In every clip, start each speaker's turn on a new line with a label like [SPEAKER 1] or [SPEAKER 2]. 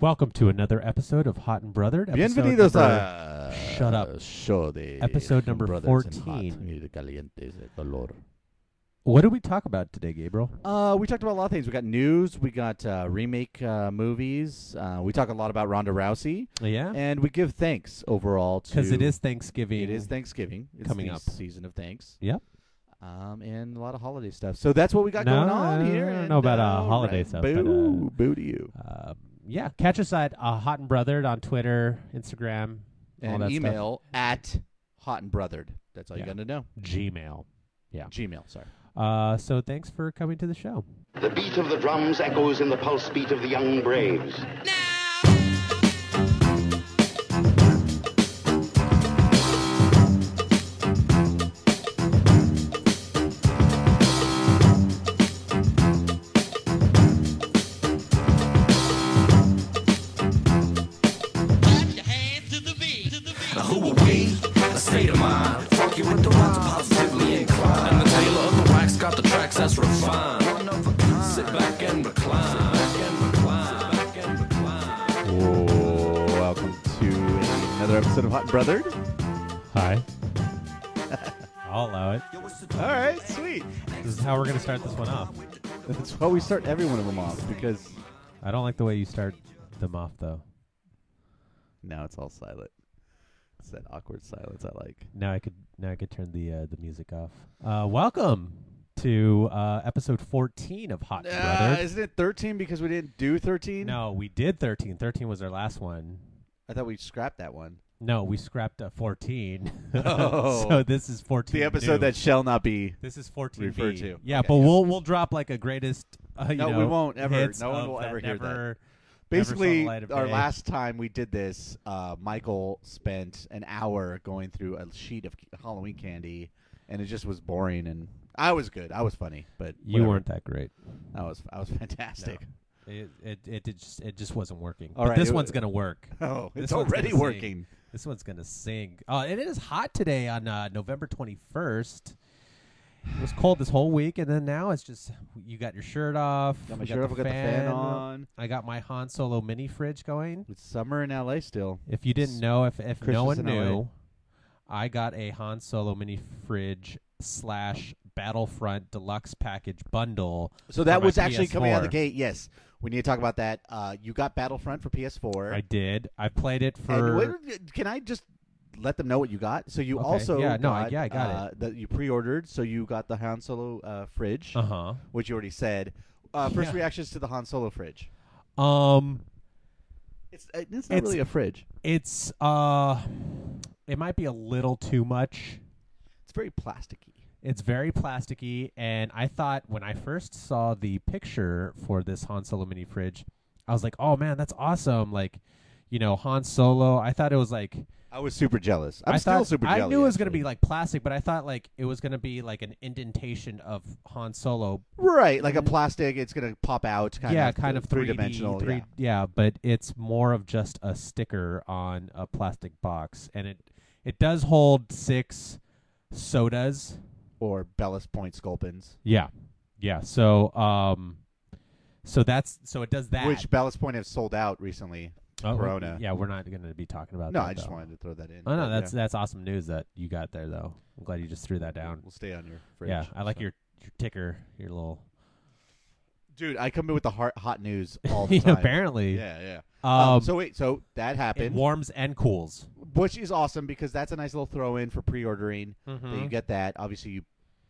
[SPEAKER 1] Welcome to another episode of Hot and Brothered. episode
[SPEAKER 2] Bienvenidos
[SPEAKER 1] number-
[SPEAKER 2] a
[SPEAKER 1] Shut up.
[SPEAKER 2] show de
[SPEAKER 1] Episode number
[SPEAKER 2] brothers and
[SPEAKER 1] 14.
[SPEAKER 2] y de calientes de color.
[SPEAKER 1] What did we talk about today, Gabriel?
[SPEAKER 2] Uh, we talked about a lot of things. We got news. We got uh, remake uh, movies. Uh, we talk a lot about Ronda Rousey,
[SPEAKER 1] Yeah,
[SPEAKER 2] and we give thanks overall to
[SPEAKER 1] because it is Thanksgiving.
[SPEAKER 2] it is Thanksgiving. It's
[SPEAKER 1] coming
[SPEAKER 2] the
[SPEAKER 1] up.
[SPEAKER 2] season of thanks.
[SPEAKER 1] Yep.
[SPEAKER 2] Um, and a lot of holiday stuff. So that's what we got
[SPEAKER 1] No,
[SPEAKER 2] going on here.
[SPEAKER 1] I don't
[SPEAKER 2] and,
[SPEAKER 1] know about, uh,
[SPEAKER 2] all
[SPEAKER 1] holiday stuff, but,
[SPEAKER 2] Boo,
[SPEAKER 1] uh,
[SPEAKER 2] boo to you.
[SPEAKER 1] Um, yeah, catch us at uh, Hot and Brothered on Twitter, Instagram, all
[SPEAKER 2] And
[SPEAKER 1] that
[SPEAKER 2] email at hot and brothered. That's all
[SPEAKER 1] Yeah.
[SPEAKER 2] you got to know.
[SPEAKER 1] Gmail. Yeah.
[SPEAKER 2] Gmail. Sorry.
[SPEAKER 1] Uh, so thanks for coming to the show.
[SPEAKER 3] The beat of the drums echoes in the pulse beat of the young braves.
[SPEAKER 4] Who
[SPEAKER 2] episode of Hot and Brothered.
[SPEAKER 1] Hi. I'll allow it.
[SPEAKER 2] All right, sweet.
[SPEAKER 1] This is how we're going to start this one off.
[SPEAKER 2] That's how we start every one of them off because
[SPEAKER 1] I don't like the way you start them off, though.
[SPEAKER 2] now it's all silent. It's that awkward silence I like.
[SPEAKER 1] Now I could now I could turn the uh, the music off. Uh, welcome to uh, episode 14 of Hot
[SPEAKER 2] Uh,
[SPEAKER 1] Brothered.
[SPEAKER 2] isn't it 13 because we didn't do 13?
[SPEAKER 1] No, we did 13. 13 was our last one.
[SPEAKER 2] I thought we scrapped that one.
[SPEAKER 1] No, we scrapped a 14.
[SPEAKER 2] Oh.
[SPEAKER 1] so this is 14.
[SPEAKER 2] The episode
[SPEAKER 1] new.
[SPEAKER 2] that shall not be.
[SPEAKER 1] this is 14
[SPEAKER 2] referred to.
[SPEAKER 1] Yeah,
[SPEAKER 2] Okay,
[SPEAKER 1] but we'll we'll drop like a greatest. Uh, you
[SPEAKER 2] No, we won't ever. No one will ever hear that. Basically, our last time we did this, uh, Michael spent an hour going through a sheet of Halloween candy, and it just was boring. And I was good. I was funny, but
[SPEAKER 1] You
[SPEAKER 2] whatever.
[SPEAKER 1] weren't that great.
[SPEAKER 2] I was. I was fantastic.
[SPEAKER 1] It it it, did just it just wasn't working.
[SPEAKER 2] All
[SPEAKER 1] but
[SPEAKER 2] right,
[SPEAKER 1] this
[SPEAKER 2] it
[SPEAKER 1] one's gonna work.
[SPEAKER 2] Oh,
[SPEAKER 1] This
[SPEAKER 2] it's already working.
[SPEAKER 1] This one's gonna sing. Oh, and it is hot today on uh, November twenty first. It was cold this whole week, and then now it's just you got your shirt off.
[SPEAKER 2] Got my shirt off. I got the fan on.
[SPEAKER 1] I got my Han Solo mini fridge going.
[SPEAKER 2] It's summer in LA still.
[SPEAKER 1] If you didn't know, if if
[SPEAKER 2] Christmas
[SPEAKER 1] no one
[SPEAKER 2] in LA.
[SPEAKER 1] knew, I got a Han Solo mini fridge slash Battlefront deluxe package bundle.
[SPEAKER 2] So that was actually coming out of the gate. Yes, we need to talk about that. Uh, you got Battlefront for PS4.
[SPEAKER 1] I did. I played it
[SPEAKER 2] and
[SPEAKER 1] for.
[SPEAKER 2] can I just let them know what you got? So you
[SPEAKER 1] Okay,
[SPEAKER 2] also
[SPEAKER 1] yeah, no, I-
[SPEAKER 2] got,
[SPEAKER 1] yeah, I got it.
[SPEAKER 2] uh, That you pre-ordered. So you got the Han Solo uh, fridge,
[SPEAKER 1] Uh huh.
[SPEAKER 2] which you already said. Uh, first
[SPEAKER 1] Yeah.
[SPEAKER 2] reactions to the Han Solo fridge.
[SPEAKER 1] Um.
[SPEAKER 2] It's uh, it's not
[SPEAKER 1] It's-
[SPEAKER 2] really a fridge.
[SPEAKER 1] It's uh it might be a little too much.
[SPEAKER 2] It's very plasticky.
[SPEAKER 1] It's very plasticky and I thought when I first saw the picture for this Han Solo mini fridge, I was like, "Oh man, that's awesome." Like, you know, Han Solo, I thought it was like
[SPEAKER 2] I was super jealous. I'm
[SPEAKER 1] I
[SPEAKER 2] still
[SPEAKER 1] thought,
[SPEAKER 2] super
[SPEAKER 1] I
[SPEAKER 2] jealous.
[SPEAKER 1] I knew it was going to be like plastic, but I thought like it was going to be like an indentation of Han Solo.
[SPEAKER 2] right, like a plastic. It's gonna pop out. Kind
[SPEAKER 1] yeah,
[SPEAKER 2] of
[SPEAKER 1] kind of
[SPEAKER 2] three dimensional.
[SPEAKER 1] Three,
[SPEAKER 2] yeah.
[SPEAKER 1] yeah, but it's more of just a sticker on a plastic box, and it it does hold six sodas.
[SPEAKER 2] Or Ballast Point Sculpins,
[SPEAKER 1] Yeah, yeah. So um, so that's so it does that.
[SPEAKER 2] which Ballast Point have sold out recently.
[SPEAKER 1] Oh,
[SPEAKER 2] Corona.
[SPEAKER 1] Yeah, we're not going to be talking about.
[SPEAKER 2] No,
[SPEAKER 1] that,
[SPEAKER 2] I just
[SPEAKER 1] though.
[SPEAKER 2] wanted to throw that in.
[SPEAKER 1] Oh no, that's
[SPEAKER 2] yeah.
[SPEAKER 1] that's awesome news that you got there though. I'm glad you just threw that down.
[SPEAKER 2] We'll stay on your fridge.
[SPEAKER 1] Yeah, I like
[SPEAKER 2] so.
[SPEAKER 1] your your ticker, your little.
[SPEAKER 2] dude. I come in with the hot, hot news all the time.
[SPEAKER 1] apparently,
[SPEAKER 2] Yeah, yeah.
[SPEAKER 1] Um,
[SPEAKER 2] Um, so wait, so that
[SPEAKER 1] it
[SPEAKER 2] happened,
[SPEAKER 1] warms and cools.
[SPEAKER 2] which is awesome because that's a nice little throw in for pre-ordering. That
[SPEAKER 1] Mhm.
[SPEAKER 2] you get that. Obviously, you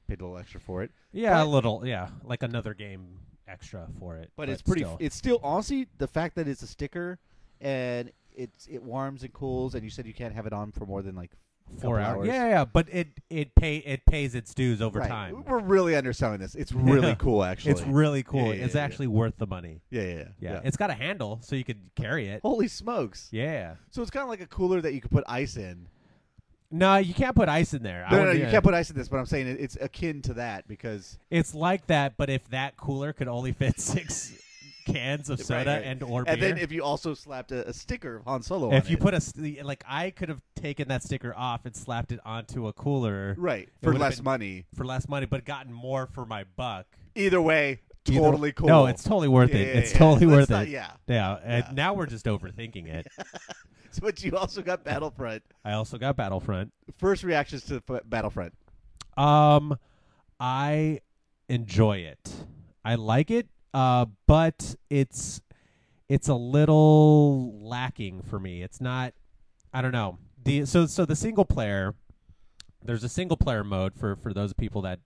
[SPEAKER 2] paid a little extra for it,
[SPEAKER 1] Yeah, a little. Yeah, like another game extra for it.
[SPEAKER 2] but, it's pretty.
[SPEAKER 1] Still.
[SPEAKER 2] It's still honestly the fact that it's a sticker and it's it warms and cools, and you said you can't have it on for more than like
[SPEAKER 1] four hours.
[SPEAKER 2] hours.
[SPEAKER 1] Yeah, yeah, but it it pay it pays its dues over
[SPEAKER 2] right.
[SPEAKER 1] time.
[SPEAKER 2] We're really underselling this. It's really
[SPEAKER 1] Yeah.
[SPEAKER 2] cool, actually.
[SPEAKER 1] It's really cool.
[SPEAKER 2] Yeah, yeah,
[SPEAKER 1] it's
[SPEAKER 2] yeah.
[SPEAKER 1] actually worth the money.
[SPEAKER 2] yeah, yeah, yeah,
[SPEAKER 1] Yeah. it's got a handle so you could carry it.
[SPEAKER 2] Holy smokes!
[SPEAKER 1] Yeah.
[SPEAKER 2] So it's kind of like a cooler that you could put ice in.
[SPEAKER 1] No, you can't put ice in there. I
[SPEAKER 2] No, no, no,
[SPEAKER 1] wouldn't
[SPEAKER 2] you can't put ice in this, but I'm saying it, it's akin to that because
[SPEAKER 1] It's like that, but if that cooler could only fit six cans of soda
[SPEAKER 2] right.
[SPEAKER 1] and or beer.
[SPEAKER 2] And then if you also slapped a, a sticker of Han Solo
[SPEAKER 1] if you
[SPEAKER 2] it,
[SPEAKER 1] put a st- like, I could have taken that sticker off and slapped it onto a cooler
[SPEAKER 2] right for less
[SPEAKER 1] been-
[SPEAKER 2] money.
[SPEAKER 1] for less money, but gotten more for my buck.
[SPEAKER 2] Either way, totally cool.
[SPEAKER 1] No, it's totally worth
[SPEAKER 2] Yeah,
[SPEAKER 1] it.
[SPEAKER 2] yeah,
[SPEAKER 1] it's
[SPEAKER 2] yeah.
[SPEAKER 1] totally worth
[SPEAKER 2] not-
[SPEAKER 1] it.
[SPEAKER 2] Yeah.
[SPEAKER 1] Yeah, and now we're just overthinking it.
[SPEAKER 2] So, but you also got Battlefront.
[SPEAKER 1] I also got Battlefront.
[SPEAKER 2] First reactions to F- Battlefront.
[SPEAKER 1] Um, I enjoy it. I like it. Uh, but it's it's a little lacking for me. It's not. I don't know. The so so the single player. There's a single player mode for for those people that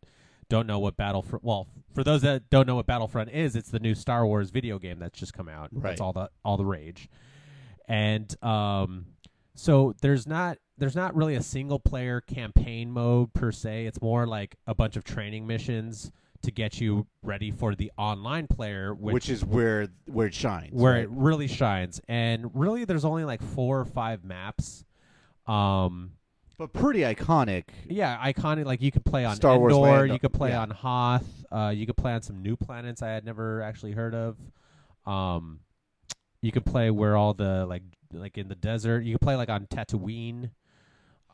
[SPEAKER 1] don't know what Battlefront. Well, for those that don't know what Battlefront is, it's the new Star Wars video game that's just come out.
[SPEAKER 2] Right.
[SPEAKER 1] That's all the all the rage. And um, so there's not there's not really a single player campaign mode per se. It's more like a bunch of training missions to get you ready for the online player, which,
[SPEAKER 2] which, is where where it shines.
[SPEAKER 1] where
[SPEAKER 2] right?
[SPEAKER 1] it really shines. And really, there's only like four or five maps. Um,
[SPEAKER 2] but pretty iconic.
[SPEAKER 1] yeah, iconic. Like you could play on
[SPEAKER 2] Star Wars
[SPEAKER 1] Endor,
[SPEAKER 2] land,
[SPEAKER 1] you could play
[SPEAKER 2] yeah.
[SPEAKER 1] on Hoth, uh, you could play on some new planets I had never actually heard of. Um, you could play where all the like like in the desert. You could play like on Tatooine.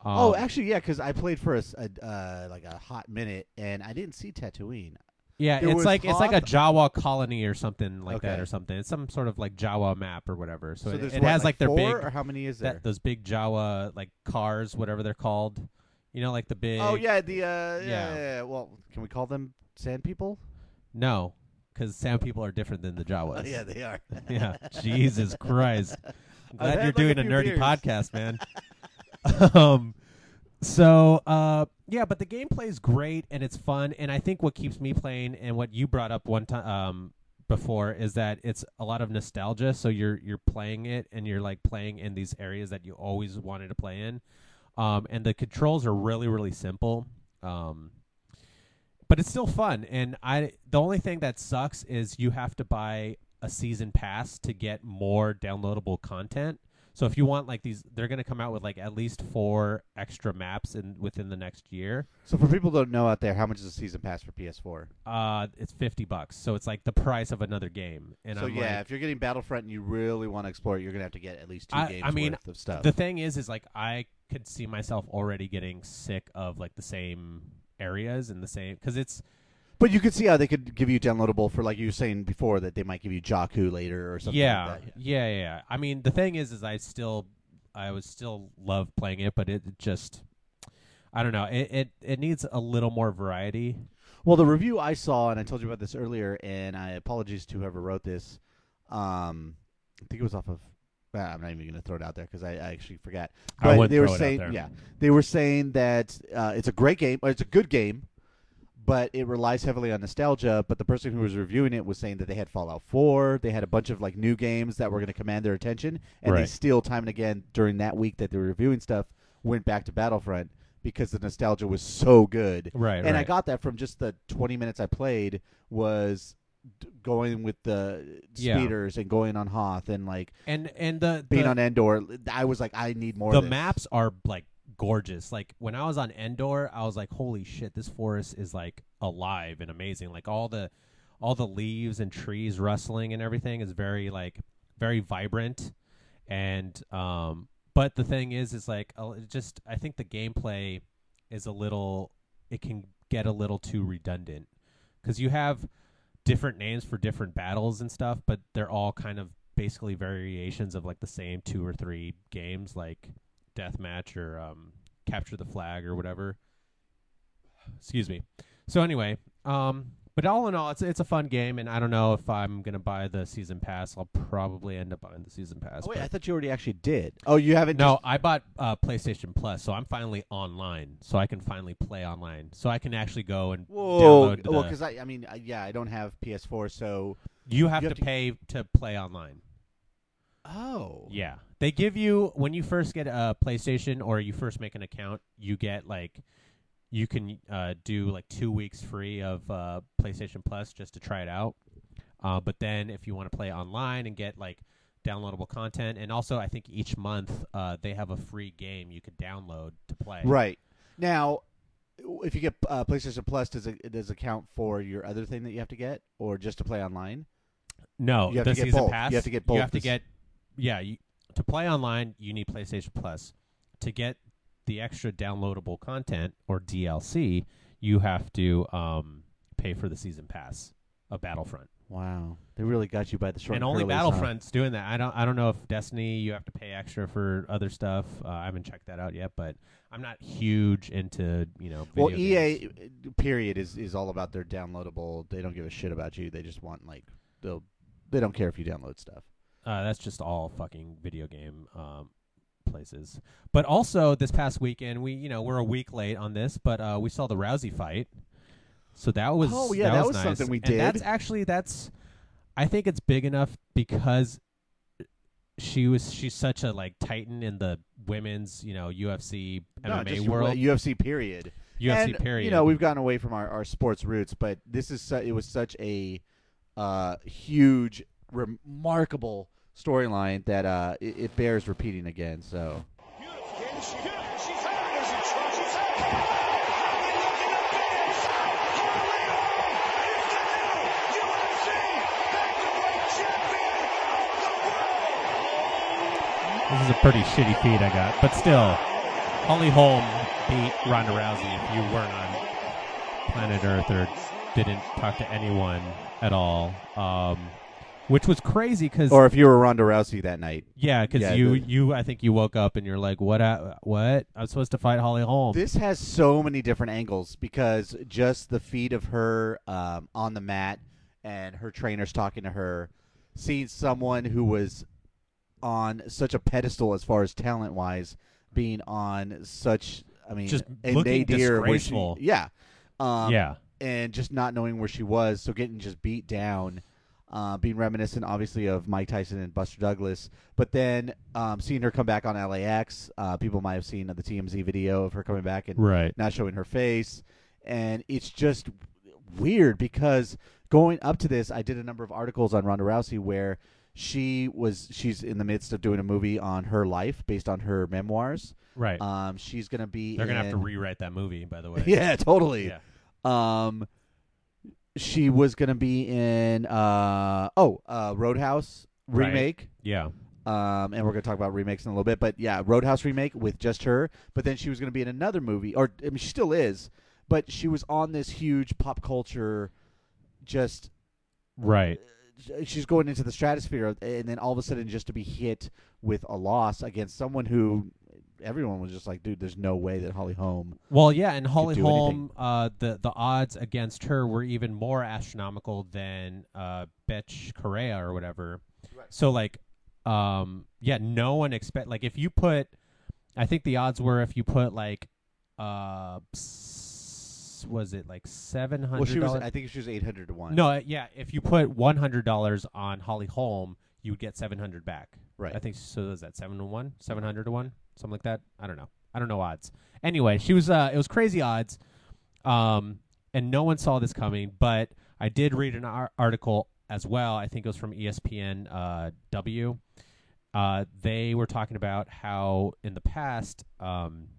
[SPEAKER 1] Um,
[SPEAKER 2] oh, actually, yeah, because I played for a, a, uh, like a hot minute, and I didn't see Tatooine.
[SPEAKER 1] yeah,
[SPEAKER 2] there
[SPEAKER 1] it's like it's like a
[SPEAKER 2] Hoth-
[SPEAKER 1] Jawa colony or something like that or something. It's some sort of like Jawa map or whatever. So,
[SPEAKER 2] So,
[SPEAKER 1] it, it
[SPEAKER 2] what,
[SPEAKER 1] has like, their
[SPEAKER 2] four,
[SPEAKER 1] big
[SPEAKER 2] or how many is there?
[SPEAKER 1] that those big Jawa like cars, whatever they're called. You know, like the big.
[SPEAKER 2] oh yeah, the uh, yeah.
[SPEAKER 1] Yeah.
[SPEAKER 2] yeah, yeah. Well, can we call them sand people?
[SPEAKER 1] No, because sand people are different than the Jawas.
[SPEAKER 2] Oh, yeah, they are.
[SPEAKER 1] yeah. Jesus Christ. I'm glad you're
[SPEAKER 2] like,
[SPEAKER 1] doing
[SPEAKER 2] a
[SPEAKER 1] a nerdy
[SPEAKER 2] beers.
[SPEAKER 1] podcast, man. um so uh yeah, but the gameplay is great and it's fun and I think what keeps me playing and what you brought up one time um before is that it's a lot of nostalgia so you're you're playing it and you're like playing in these areas that you always wanted to play in. Um and the controls are really really simple. Um but it's still fun and I the only thing that sucks is you have to buy a season pass to get more downloadable content. So if you want like these they're going to come out with like at least 4 extra maps in within the next year.
[SPEAKER 2] So for people who don't know out there, how much is a season pass for PS4?
[SPEAKER 1] Uh it's 50 bucks. So it's like the price of another game. And
[SPEAKER 2] so
[SPEAKER 1] I'm
[SPEAKER 2] yeah,
[SPEAKER 1] like,
[SPEAKER 2] if you're getting Battlefront and you really want to explore it, you're gonna have to get at least two
[SPEAKER 1] I-
[SPEAKER 2] games
[SPEAKER 1] I mean,
[SPEAKER 2] worth of stuff.
[SPEAKER 1] the thing is is like I could see myself already getting sick of like the same areas and the same cuz it's
[SPEAKER 2] but you could see how they could give you downloadable for like you were saying before that they might give you Jakku later or something.
[SPEAKER 1] yeah,
[SPEAKER 2] like that.
[SPEAKER 1] yeah, yeah, yeah. I mean, the thing is, is I still, I would still love playing it, but it just, I don't know. It it it needs a little more variety.
[SPEAKER 2] Well, the review I saw, and I told you about this earlier, and I apologies to whoever wrote this. Um, I think it was off of. ah, I'm not even going to throw it out there because I, I actually forgot.
[SPEAKER 1] I
[SPEAKER 2] But they were
[SPEAKER 1] throw it out
[SPEAKER 2] saying,
[SPEAKER 1] there.
[SPEAKER 2] yeah, they were saying that uh, it's a great game, or it's a good game, but it relies heavily on nostalgia. But the person who was reviewing it was saying that they had Fallout 4, they had a bunch of like new games that were going to command their attention, and they
[SPEAKER 1] Right.
[SPEAKER 2] still, time and again, during that week that they were reviewing stuff, went back to Battlefront because the nostalgia was so good.
[SPEAKER 1] Right,
[SPEAKER 2] And I got that from just the 20 minutes I played was going with the
[SPEAKER 1] Yeah.
[SPEAKER 2] speeders and going on Hoth and like
[SPEAKER 1] And and the
[SPEAKER 2] being
[SPEAKER 1] the,
[SPEAKER 2] on Endor. I was like, I need more.
[SPEAKER 1] the
[SPEAKER 2] of this.
[SPEAKER 1] maps are like gorgeous. Like when I was on Endor, I was like, holy shit, this forest is like alive and amazing. Like all the all the leaves and trees rustling and everything is very like very vibrant. And um but the thing is is like just I think the gameplay is a little it can get a little too redundant cuz you have different names for different battles and stuff, but they're all kind of basically variations of like the same two or three games like deathmatch or um, capture the flag or whatever. Excuse me. So anyway, um, but all in all, it's it's a fun game, and I don't know if I'm gonna buy the season pass. I'll probably end up buying the season pass.
[SPEAKER 2] Oh, wait, I thought you already actually did. Oh, you haven't.
[SPEAKER 1] no, I bought uh, PlayStation Plus, so I'm finally online, so I can finally play online, so I can actually go and
[SPEAKER 2] Just, whoa.
[SPEAKER 1] download. The,
[SPEAKER 2] Well, because I, I mean, I, yeah, I don't have PS4, so.
[SPEAKER 1] you have
[SPEAKER 2] you
[SPEAKER 1] to
[SPEAKER 2] have to-
[SPEAKER 1] pay to play online.
[SPEAKER 2] Oh.
[SPEAKER 1] Yeah. They give you when you first get a PlayStation or you first make an account, you get like you can uh, do like two weeks free of uh, PlayStation Plus just to try it out. Uh, but then if you want to play online and get like downloadable content, and also I think each month uh, they have a free game you could download to play.
[SPEAKER 2] Right now, if you get uh, PlayStation Plus, does it does it count for your other thing that you have to get, or just to play online?
[SPEAKER 1] No,
[SPEAKER 2] You have
[SPEAKER 1] the
[SPEAKER 2] to get
[SPEAKER 1] season
[SPEAKER 2] both.
[SPEAKER 1] pass.
[SPEAKER 2] You have to get both
[SPEAKER 1] You have to get yeah. You, to play online, you need PlayStation Plus. To get the extra downloadable content or DLC, you have to um, pay for the season pass. of Battlefront.
[SPEAKER 2] Wow, they really got you by the short.
[SPEAKER 1] and only
[SPEAKER 2] huh?
[SPEAKER 1] Battlefront's doing that. I don't I don't know if Destiny you have to pay extra for other stuff. Uh, I haven't checked that out yet, but I'm not huge into you know.
[SPEAKER 2] Well, EA
[SPEAKER 1] games.
[SPEAKER 2] uh, period is is all about their downloadable. They don't give a shit about you. They just want like they'll they don't care if you download stuff.
[SPEAKER 1] Uh, that's just all fucking video game um, places. But also this past weekend, we you know we're a week late on this, but uh, we saw the Rousey fight. So that was
[SPEAKER 2] Oh, yeah,
[SPEAKER 1] that,
[SPEAKER 2] that
[SPEAKER 1] was, nice.
[SPEAKER 2] something we
[SPEAKER 1] And
[SPEAKER 2] did.
[SPEAKER 1] That's actually that's I think it's big enough because she was she's such a like titan in the women's you know UFC
[SPEAKER 2] No,
[SPEAKER 1] MMA world
[SPEAKER 2] UFC period.
[SPEAKER 1] UFC
[SPEAKER 2] and,
[SPEAKER 1] period.
[SPEAKER 2] You know, we've gotten away from our, our sports roots, but this is su- it was such a uh, huge, remarkable storyline that uh, it, it bears repeating again. So
[SPEAKER 1] This is a pretty shitty feed I got, but still, Holly Holm beat Ronda Rousey. If you weren't on planet Earth or didn't talk to anyone at all, um, which was crazy because
[SPEAKER 2] or if you were Ronda Rousey that night,
[SPEAKER 1] yeah, because
[SPEAKER 2] Yeah,
[SPEAKER 1] you
[SPEAKER 2] the-
[SPEAKER 1] you I think you woke up and you're like, what? uh, what? I'm supposed to fight Holly Holm.
[SPEAKER 2] This has so many different angles because just the feed of her um, on the mat and her trainers talking to her, seeing someone who was on such a pedestal as far as talent wise, being on such, I mean,
[SPEAKER 1] Just
[SPEAKER 2] a
[SPEAKER 1] looking
[SPEAKER 2] nadir where she-
[SPEAKER 1] disgraceful.
[SPEAKER 2] yeah, um,
[SPEAKER 1] yeah,
[SPEAKER 2] and just not knowing where she was, so getting just beat down. Uh, being reminiscent, obviously, of Mike Tyson and Buster Douglas, but then um, seeing her come back on LAX. Uh, people might have seen the TMZ video of her coming back and
[SPEAKER 1] right.
[SPEAKER 2] not showing her face, and it's just weird because going up to this, I did a number of articles on Ronda Rousey where she was she's in the midst of doing a movie on her life based on her memoirs.
[SPEAKER 1] Right.
[SPEAKER 2] Um, she's gonna be
[SPEAKER 1] They're gonna have to rewrite that movie, by the way.
[SPEAKER 2] yeah, totally.
[SPEAKER 1] Yeah.
[SPEAKER 2] Um, she was gonna be in uh oh uh Roadhouse
[SPEAKER 1] Right.
[SPEAKER 2] remake.
[SPEAKER 1] Yeah.
[SPEAKER 2] Um, and we're gonna talk about remakes in a little bit, but yeah, Roadhouse remake with just her. But then she was gonna be in another movie, or I mean, she still is, but she was on this huge pop culture, just
[SPEAKER 1] Right.
[SPEAKER 2] she's going into the stratosphere, and then all of a sudden, just to be hit with a loss against someone who everyone was just like, dude, there's no way that Holly Holm.
[SPEAKER 1] Well, yeah, and Holly
[SPEAKER 2] do
[SPEAKER 1] Holm, uh, the the odds against her were even more astronomical than uh, Bethe Correia or whatever. So like, um, yeah, no one expect like if you put, I think the odds were if you put like, uh, was it like seven hundred?
[SPEAKER 2] Well, she was. I think she was eight hundred to one.
[SPEAKER 1] No, uh, yeah, if you put one hundred dollars on Holly Holm, you would get seven hundred back.
[SPEAKER 2] right.
[SPEAKER 1] I think so. Is that seven to one, seven hundred to one, something like that? I don't know. I don't know odds. Anyway, she was. Uh, it was crazy odds, um, and no one saw this coming. But I did read an ar- article as well. I think it was from ESPN uh, W. Uh, they were talking about how in the past, um,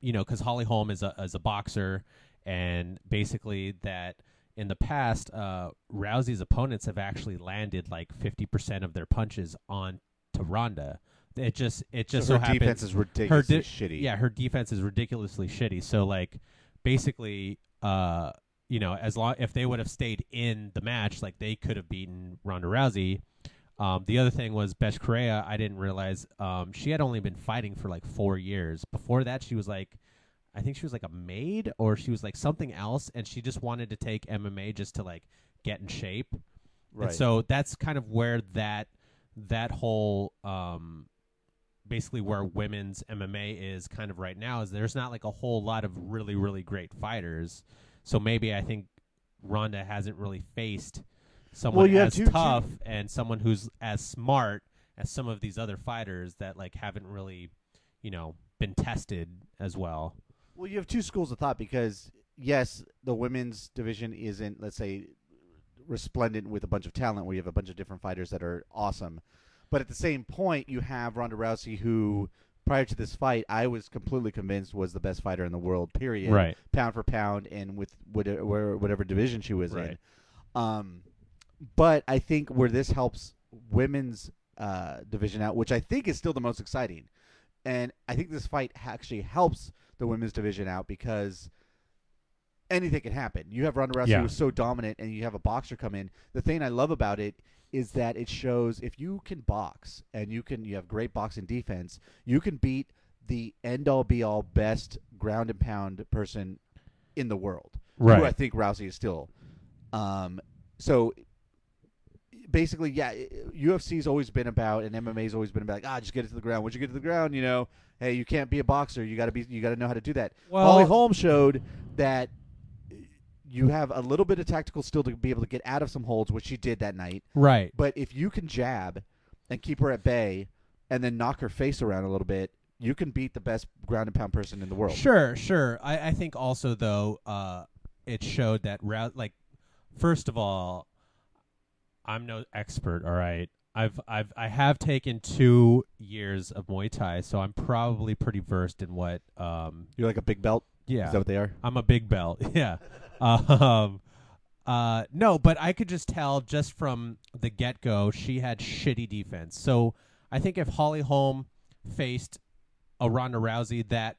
[SPEAKER 1] you know, because Holly Holm is a is a boxer, and basically that in the past, uh, Rousey's opponents have actually landed like fifty percent of their punches on to Ronda. It just it just
[SPEAKER 2] so
[SPEAKER 1] so,
[SPEAKER 2] her
[SPEAKER 1] happens
[SPEAKER 2] defense is ridiculously
[SPEAKER 1] di-
[SPEAKER 2] shitty.
[SPEAKER 1] Yeah, her defense is ridiculously shitty. So like basically, uh, you know, as long if they would have stayed in the match, like they could have beaten Ronda Rousey. Um, the other thing was Bethe Correia. I didn't realize um, she had only been fighting for like four years. Before that, she was like, I think she was like a maid or she was like something else, and she just wanted to take MMA just to like get in shape.
[SPEAKER 2] right.
[SPEAKER 1] And so that's kind of where that that whole um basically where women's MMA is kind of right now is there's not like a whole lot of really really great fighters. So maybe I think Ronda hasn't really faced someone
[SPEAKER 2] Well,
[SPEAKER 1] as
[SPEAKER 2] two- two-
[SPEAKER 1] tough and someone who's as smart as some of these other fighters that like haven't really, you know, been tested as well.
[SPEAKER 2] Well, you have two schools of thought because yes, the women's division isn't, let's say, resplendent with a bunch of talent, where you have a bunch of different fighters that are awesome. But at the same point, you have Ronda Rousey, who prior to this fight, I was completely convinced was the best fighter in the world. Period.
[SPEAKER 1] Right.
[SPEAKER 2] Pound for pound, and with whatever, whatever division she was
[SPEAKER 1] Right.
[SPEAKER 2] in. Um, but I think where this helps women's uh, division out, which I think is still the most exciting, and I think this fight actually helps the women's division out because anything can happen. You have Ronda Rousey
[SPEAKER 1] Yeah.
[SPEAKER 2] who's so dominant, and you have a boxer come in. The thing I love about it is that it shows if you can box and you can you have great boxing defense, you can beat the end all be all best ground and pound person in the world.
[SPEAKER 1] Right.
[SPEAKER 2] Who I think Rousey is still. Um, so basically, yeah, UFC's always been about, and MMA's always been about, like, ah, just get it to the ground. Once you get to the ground, you know, hey, you can't be a boxer. You got to be, you got to know how to do that.
[SPEAKER 1] Well-
[SPEAKER 2] Holly Holm showed that you have a little bit of tactical still to be able to get out of some holds, which she did that night.
[SPEAKER 1] Right.
[SPEAKER 2] But if you can jab and keep her at bay, and then knock her face around a little bit, you can beat the best ground and pound person in the world.
[SPEAKER 1] Sure, sure. I, I think also though, uh, it showed that like, first of all, I'm no expert. All right, I've I've I have taken two years of Muay Thai, so I'm probably pretty versed in what. Um,
[SPEAKER 2] You're like a big belt.
[SPEAKER 1] yeah,
[SPEAKER 2] Is that what they are?
[SPEAKER 1] I'm a big belt. Yeah. Um, uh, no, but I could just tell just from the get go she had shitty defense. So I think if Holly Holm faced a Ronda Rousey that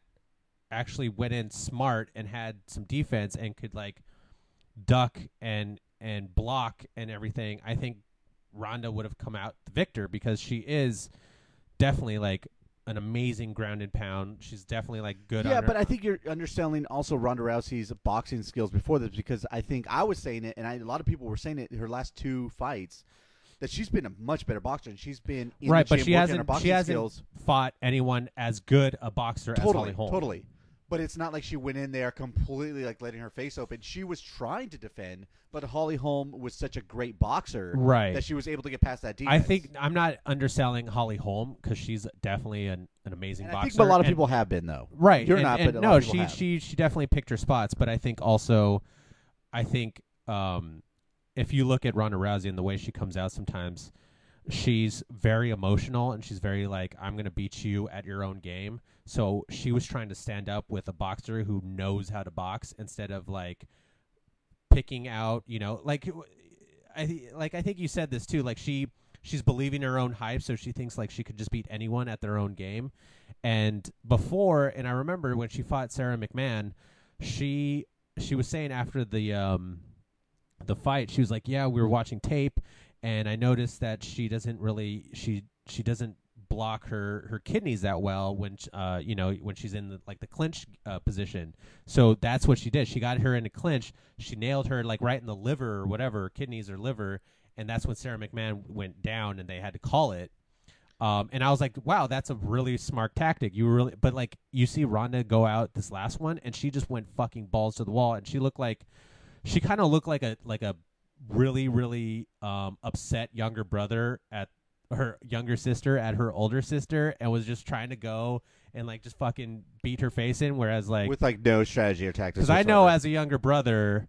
[SPEAKER 1] actually went in smart and had some defense and could like duck and and block and everything, I think Ronda would have come out the victor because she is definitely like an amazing ground and pound. She's definitely like good.
[SPEAKER 2] Yeah, but I think you're underselling also Ronda Rousey's boxing skills before this because I think I was saying it, and I, a lot of people were saying it. In her last two fights, that she's been a much better boxer, and she's been in
[SPEAKER 1] right,
[SPEAKER 2] the
[SPEAKER 1] but she hasn't
[SPEAKER 2] boxing
[SPEAKER 1] she hasn't
[SPEAKER 2] skills.
[SPEAKER 1] fought anyone as good a boxer as Holly
[SPEAKER 2] Totally,
[SPEAKER 1] Holm.
[SPEAKER 2] totally. But it's not like she went in there completely like letting her face open. She was trying to defend, but Holly Holm was such a great boxer
[SPEAKER 1] Right.
[SPEAKER 2] that she was able to get past that defense.
[SPEAKER 1] I think I'm not underselling Holly Holm because she's definitely an, an amazing
[SPEAKER 2] And I
[SPEAKER 1] boxer.
[SPEAKER 2] think a lot of
[SPEAKER 1] and-
[SPEAKER 2] people have been though.
[SPEAKER 1] right.
[SPEAKER 2] You're
[SPEAKER 1] and-
[SPEAKER 2] not,
[SPEAKER 1] and
[SPEAKER 2] but a
[SPEAKER 1] no,
[SPEAKER 2] lot of people
[SPEAKER 1] she
[SPEAKER 2] have.
[SPEAKER 1] she she definitely picked her spots. But I think also, I think um, if you look at Ronda Rousey and the way she comes out sometimes, she's very emotional and she's very like I'm gonna beat you at your own game. So she was trying to stand up with a boxer who knows how to box instead of like picking out, you know, like I th- like I think you said this too. Like she she's believing her own hype, so she thinks like she could just beat anyone at their own game. And before, and I remember when she fought Sara McMann, she she was saying after the um the fight, she was like, "Yeah, we were watching tape, and I noticed that she doesn't really she she doesn't block her her kidneys that well when uh you know when she's in the, like the clinch uh, position. So that's what she did. She got her in a clinch. She nailed her like right in the liver or whatever, kidneys or liver, and that's when Sara McMann went down and they had to call it. Um, and I was like, wow, that's a really smart tactic. You really, but like, you see Ronda go out this last one, and she just went fucking balls to the wall, and she looked like, she kind of looked like a like a really really um, upset younger brother at her younger sister at her older sister, and was just trying to go and like just fucking beat her face in. Whereas like,
[SPEAKER 2] with like no strategy or tactics.
[SPEAKER 1] because I know as a younger brother,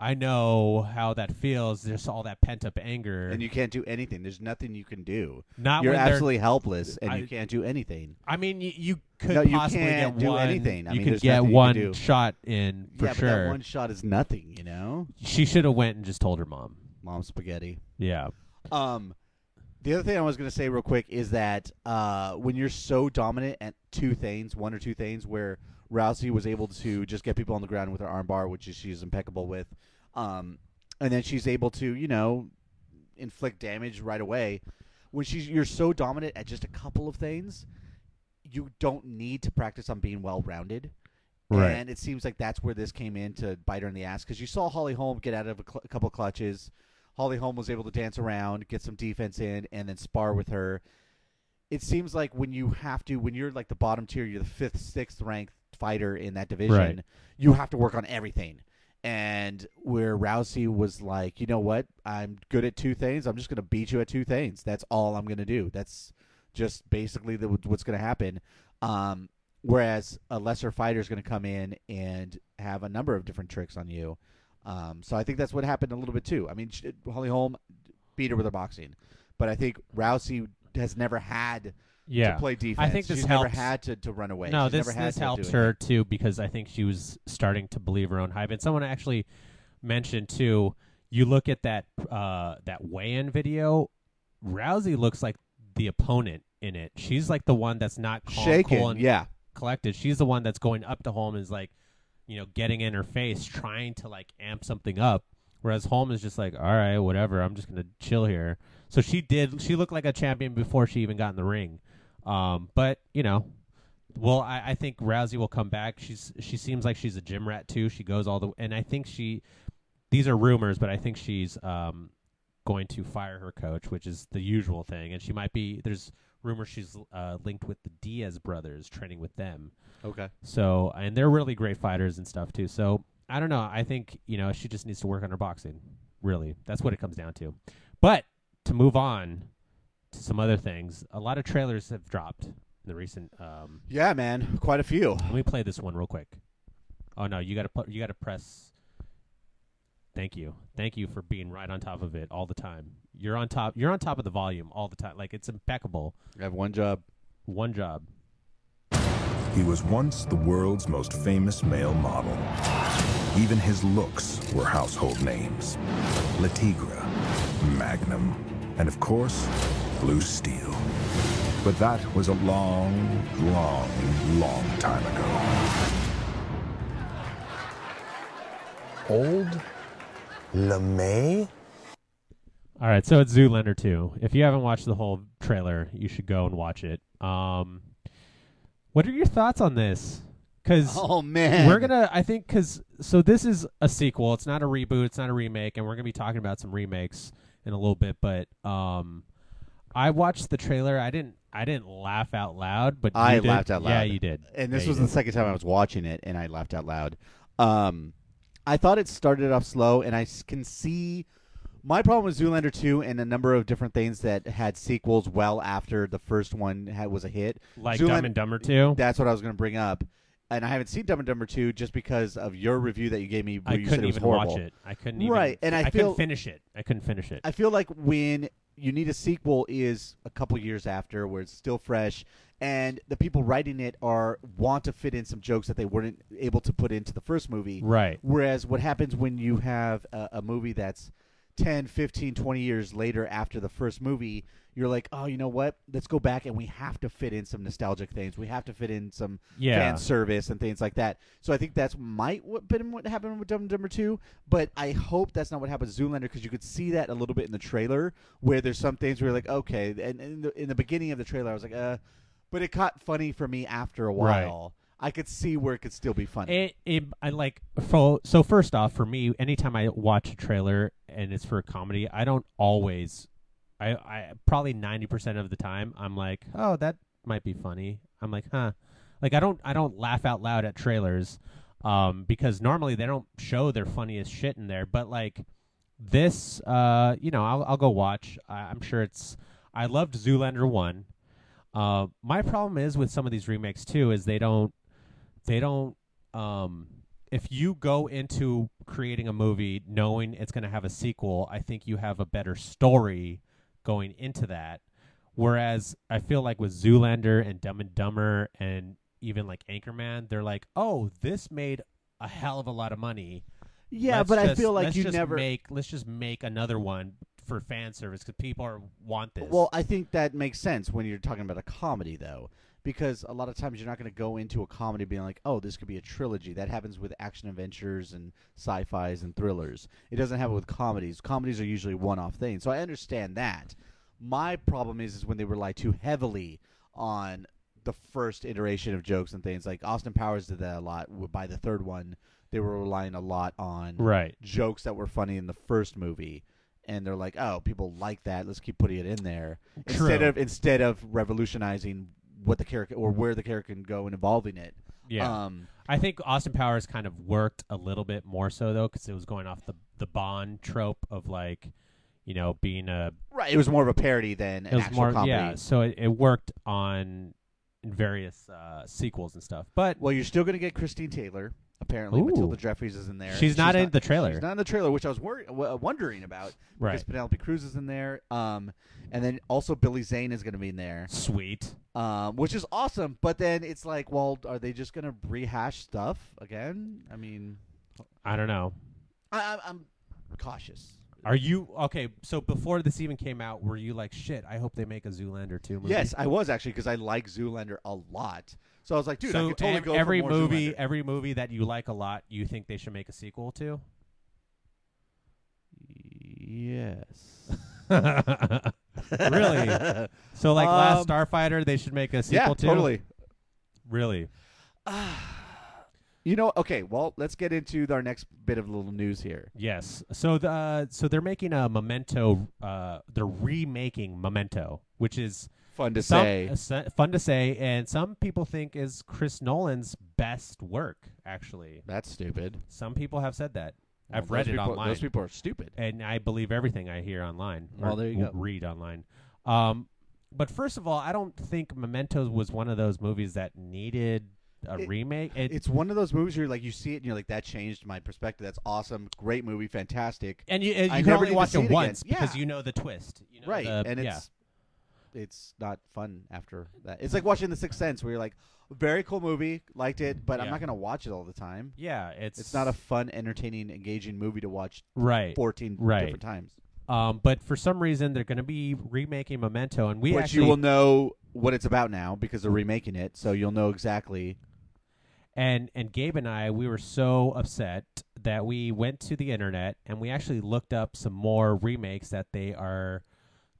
[SPEAKER 1] I know how that feels. There's all that pent up anger,
[SPEAKER 2] and you can't do anything. There's nothing you can do.
[SPEAKER 1] not
[SPEAKER 2] You're absolutely helpless, and
[SPEAKER 1] I-
[SPEAKER 2] you can't do anything.
[SPEAKER 1] I mean, you, you could
[SPEAKER 2] No, you
[SPEAKER 1] possibly
[SPEAKER 2] can't
[SPEAKER 1] get
[SPEAKER 2] do
[SPEAKER 1] one.
[SPEAKER 2] anything. I
[SPEAKER 1] you
[SPEAKER 2] mean,
[SPEAKER 1] could get one
[SPEAKER 2] do.
[SPEAKER 1] shot in for
[SPEAKER 2] yeah,
[SPEAKER 1] sure.
[SPEAKER 2] but that one shot is nothing. You know,
[SPEAKER 1] She should have went and just told her mom.
[SPEAKER 2] mom spaghetti.
[SPEAKER 1] Yeah,
[SPEAKER 2] Um, the other thing I was going to say real quick is that uh, when you're so dominant at two things, one or two things, where Rousey was able to just get people on the ground with her armbar, which is she's impeccable with, um, and then she's able to, you know, inflict damage right away. When she's you're so dominant at just a couple of things, you don't need to practice on being well rounded.
[SPEAKER 1] Right.
[SPEAKER 2] And it seems like that's where this came in to bite her in the ass because you saw Holly Holm get out of a, cl- a couple clutches. Holly Holm was able to dance around, get some defense in, and then spar with her. It seems like when you have to, when you're like the bottom tier, you're the fifth, sixth ranked fighter in that division,
[SPEAKER 1] Right.
[SPEAKER 2] you have to work on everything. And where Rousey was like, you know what? I'm good at two things. I'm just going to beat you at two things. That's all I'm going to do. That's just basically the, what's going to happen. Um, whereas a lesser fighter is going to come in and have a number of different tricks on you. Um, so I think that's what happened a little bit too. I mean, Holly Holm beat her with her boxing, but I think Rousey has never had
[SPEAKER 1] yeah.
[SPEAKER 2] to play defense.
[SPEAKER 1] I think this
[SPEAKER 2] She's
[SPEAKER 1] helps.
[SPEAKER 2] never had to, to run away.
[SPEAKER 1] No,
[SPEAKER 2] She's
[SPEAKER 1] this
[SPEAKER 2] never had
[SPEAKER 1] this
[SPEAKER 2] to
[SPEAKER 1] helps her too because I think she was starting to believe her own hype. And someone actually mentioned too. You look at that uh, that weigh-in video. Rousey looks like the opponent in it. She's like the one that's not calm,
[SPEAKER 2] shaken.
[SPEAKER 1] cool, and
[SPEAKER 2] yeah,
[SPEAKER 1] collected. She's the one that's going up to Holm and is like, you know, getting in her face, trying to like amp something up. Whereas Holm is just like, all right, whatever. I'm just gonna chill here. So she did. She looked like a champion before she even got in the ring. Um, but you know, well, I, I think Rousey will come back. She's she seems like she's a gym rat too. She goes all the and I think she. These are rumors, but I think she's um, going to fire her coach, which is the usual thing. And she might be. There's rumors she's uh, linked with the Diaz brothers, training with them.
[SPEAKER 2] Okay.
[SPEAKER 1] So and they're really great fighters and stuff too. So I don't know. I think you know she just needs to work on her boxing. Really, that's what it comes down to. But to move on to some other things, a lot of trailers have dropped in the recent. Um,
[SPEAKER 2] Yeah, man, quite a few.
[SPEAKER 1] let me play this one real quick. Oh no, you gotta put you gotta press. Thank you, thank you for being right on top of it all the time. You're on top. You're on top of the volume all the time. Like it's impeccable.
[SPEAKER 2] I have one job.
[SPEAKER 1] One job.
[SPEAKER 5] He was once the world's most famous male model. Even his looks were household names. Le Tigra, Magnum, and of course, Blue Steel. But that was a long, long, long time ago.
[SPEAKER 6] Old LeMay?
[SPEAKER 1] All right, so it's Zoolander 2. If you haven't watched the whole trailer, you should go and watch it. Um, what are your thoughts on this? Because
[SPEAKER 2] Oh man,
[SPEAKER 1] we're gonna, I think, because so this is a sequel. It's not a reboot. It's not a remake, and we're gonna be talking about some remakes in a little bit. But um, I watched the trailer. I didn't, I didn't laugh out loud, but
[SPEAKER 2] I
[SPEAKER 1] you did.
[SPEAKER 2] laughed out loud.
[SPEAKER 1] Yeah, you did.
[SPEAKER 2] And this
[SPEAKER 1] Yeah,
[SPEAKER 2] was
[SPEAKER 1] did.
[SPEAKER 2] the second time I was watching it, and I laughed out loud. Um, I thought it started off slow, and I can see my problem with Zoolander 2 and a number of different things that had sequels well after the first one had, was a hit.
[SPEAKER 1] like
[SPEAKER 2] Zoolander-
[SPEAKER 1] Dumb and Dumber 2.
[SPEAKER 2] That's what I was going to bring up. And I haven't seen Dumb and Dumber 2 just because of your review that you gave me where
[SPEAKER 1] I
[SPEAKER 2] you
[SPEAKER 1] couldn't
[SPEAKER 2] it was
[SPEAKER 1] even
[SPEAKER 2] horrible.
[SPEAKER 1] watch it. I couldn't even.
[SPEAKER 2] Right, and I
[SPEAKER 1] I
[SPEAKER 2] feel-
[SPEAKER 1] couldn't finish it. I couldn't finish it.
[SPEAKER 2] I feel like when you need a sequel is a couple years after where it's still fresh and the people writing it are want to fit in some jokes that they weren't able to put into the first movie.
[SPEAKER 1] right.
[SPEAKER 2] Whereas what happens when you have a, a movie that's 10, 15, 20 years later after the first movie, you're like, "Oh, you know what? Let's go back and we have to fit in some nostalgic things. We have to fit in some
[SPEAKER 1] Yeah.
[SPEAKER 2] fan service and things like that." So I think that's might what been what happened with Dumb and Dumber 2, but I hope that's not what happened with Zoolander because you could see that a little bit in the trailer where there's some things where you're like, "Okay," and in the in the beginning of the trailer I was like, "Uh," but it got funny for me after a
[SPEAKER 1] Right.
[SPEAKER 2] while. I could see where it could still be funny.
[SPEAKER 1] It, it I like for so first off for me anytime I watch a trailer and it's for a comedy I don't always I I probably 90% of the time I'm like oh that might be funny. I'm like huh. Like I don't I don't laugh out loud at trailers um because normally they don't show their funniest shit in there but like this uh you know I'll I'll go watch. I, I'm sure it's I loved Zoolander 1 uh my problem is with some of these remakes too is they don't they don't um if you go into creating a movie knowing it's going to have a sequel i think you have a better story going into that. Whereas i feel like with zoolander and dumb and dumber and even like anchorman they're like oh this made a hell of a lot of money.
[SPEAKER 2] Yeah,
[SPEAKER 1] Let's
[SPEAKER 2] but I feel like you never
[SPEAKER 1] make let's just make another one for fan service because people are want this.
[SPEAKER 2] Well, I think that makes sense when you're talking about a comedy, though, because a lot of times you're not going to go into a comedy being like, "Oh, this could be a trilogy." That happens with action adventures and sci-fi's and thrillers. It doesn't happen with comedies. Comedies are usually one-off things, so I understand that. My problem is, is when they rely too heavily on the first iteration of jokes and things. Like Austin Powers did that a lot. By the third one, they were relying a lot on
[SPEAKER 1] right
[SPEAKER 2] jokes that were funny in the first movie and they're like oh people like that let's keep putting it in there instead of instead of revolutionizing what the character or where the character can go and evolving it.
[SPEAKER 1] Yeah.
[SPEAKER 2] Um
[SPEAKER 1] I think Austin Powers kind of worked a little bit more so though, because it was going off the the Bond trope of like, you know, being a
[SPEAKER 2] right it was more of a parody than
[SPEAKER 1] it was more
[SPEAKER 2] comedy.
[SPEAKER 1] yeah. So it, it worked on various uh, sequels and stuff, but
[SPEAKER 2] well you're still going to get christine taylor apparently
[SPEAKER 1] Ooh.
[SPEAKER 2] matilda jeffries is in there
[SPEAKER 1] She's not in the trailer.
[SPEAKER 2] she's not in the trailer which i was wor- w- wondering about because penelope cruz is in there um and then also billy zane is going to be in there
[SPEAKER 1] sweet.
[SPEAKER 2] um, which is awesome. But then it's like, well, are they just gonna rehash stuff again? I mean,
[SPEAKER 1] I don't know.
[SPEAKER 2] I, I- I'm cautious.
[SPEAKER 1] Are you okay? So before this even came out, were you like, shit? I hope they make a Zoolander two movie.
[SPEAKER 2] Yes, I was actually because I like Zoolander a lot. So I was like, dude, I
[SPEAKER 1] so
[SPEAKER 2] could totally
[SPEAKER 1] ev-
[SPEAKER 2] go
[SPEAKER 1] every
[SPEAKER 2] for more
[SPEAKER 1] movie,
[SPEAKER 2] Zoolander.
[SPEAKER 1] every movie that you like a lot, you think they should make a sequel to?
[SPEAKER 2] Yes.
[SPEAKER 1] really? So like Last
[SPEAKER 2] Um,
[SPEAKER 1] Starfighter, they should make a sequel
[SPEAKER 2] yeah,
[SPEAKER 1] to?
[SPEAKER 2] totally.
[SPEAKER 1] Really?
[SPEAKER 2] You know, okay. Well, let's get into our next bit of little news here.
[SPEAKER 1] Yes. So the uh, so they're making a Memento. Uh, they're remaking Memento, which is
[SPEAKER 2] Fun to
[SPEAKER 1] some,
[SPEAKER 2] say.
[SPEAKER 1] uh, fun to say, and some people think is Chris Nolan's best work. Actually,
[SPEAKER 2] That's stupid.
[SPEAKER 1] some people have said that.
[SPEAKER 2] Well,
[SPEAKER 1] I've read
[SPEAKER 2] those
[SPEAKER 1] it
[SPEAKER 2] people,
[SPEAKER 1] online.
[SPEAKER 2] Those people are stupid.
[SPEAKER 1] and I believe everything I hear online.
[SPEAKER 2] Well,
[SPEAKER 1] or
[SPEAKER 2] there you
[SPEAKER 1] w-
[SPEAKER 2] go.
[SPEAKER 1] Read online. Um, but first of all, I don't think Memento was one of those movies that needed a
[SPEAKER 2] It-
[SPEAKER 1] remake. It,
[SPEAKER 2] It's one of those movies where like, you see it and you're like, that changed my perspective. That's awesome. Great movie. Fantastic.
[SPEAKER 1] and you, you can
[SPEAKER 2] never
[SPEAKER 1] only watch it
[SPEAKER 2] it
[SPEAKER 1] once because
[SPEAKER 2] Yeah.
[SPEAKER 1] you know the twist. You know
[SPEAKER 2] right.
[SPEAKER 1] the-
[SPEAKER 2] and
[SPEAKER 1] yeah.
[SPEAKER 2] it's it's not fun after that. It's like watching The Sixth Sense where you're like, very cool movie, liked it, but I'm not going to watch it all the time.
[SPEAKER 1] yeah, it's
[SPEAKER 2] It's not a fun, entertaining, engaging movie to watch
[SPEAKER 1] right.
[SPEAKER 2] 14
[SPEAKER 1] Right.
[SPEAKER 2] different times.
[SPEAKER 1] Um, but for some reason they're going to be remaking Memento, and we
[SPEAKER 2] Which
[SPEAKER 1] actually
[SPEAKER 2] you will know what it's about now because they're remaking it, so you'll know exactly.
[SPEAKER 1] And and Gabe and I we were so upset that we went to the internet and we actually looked up some more remakes that they are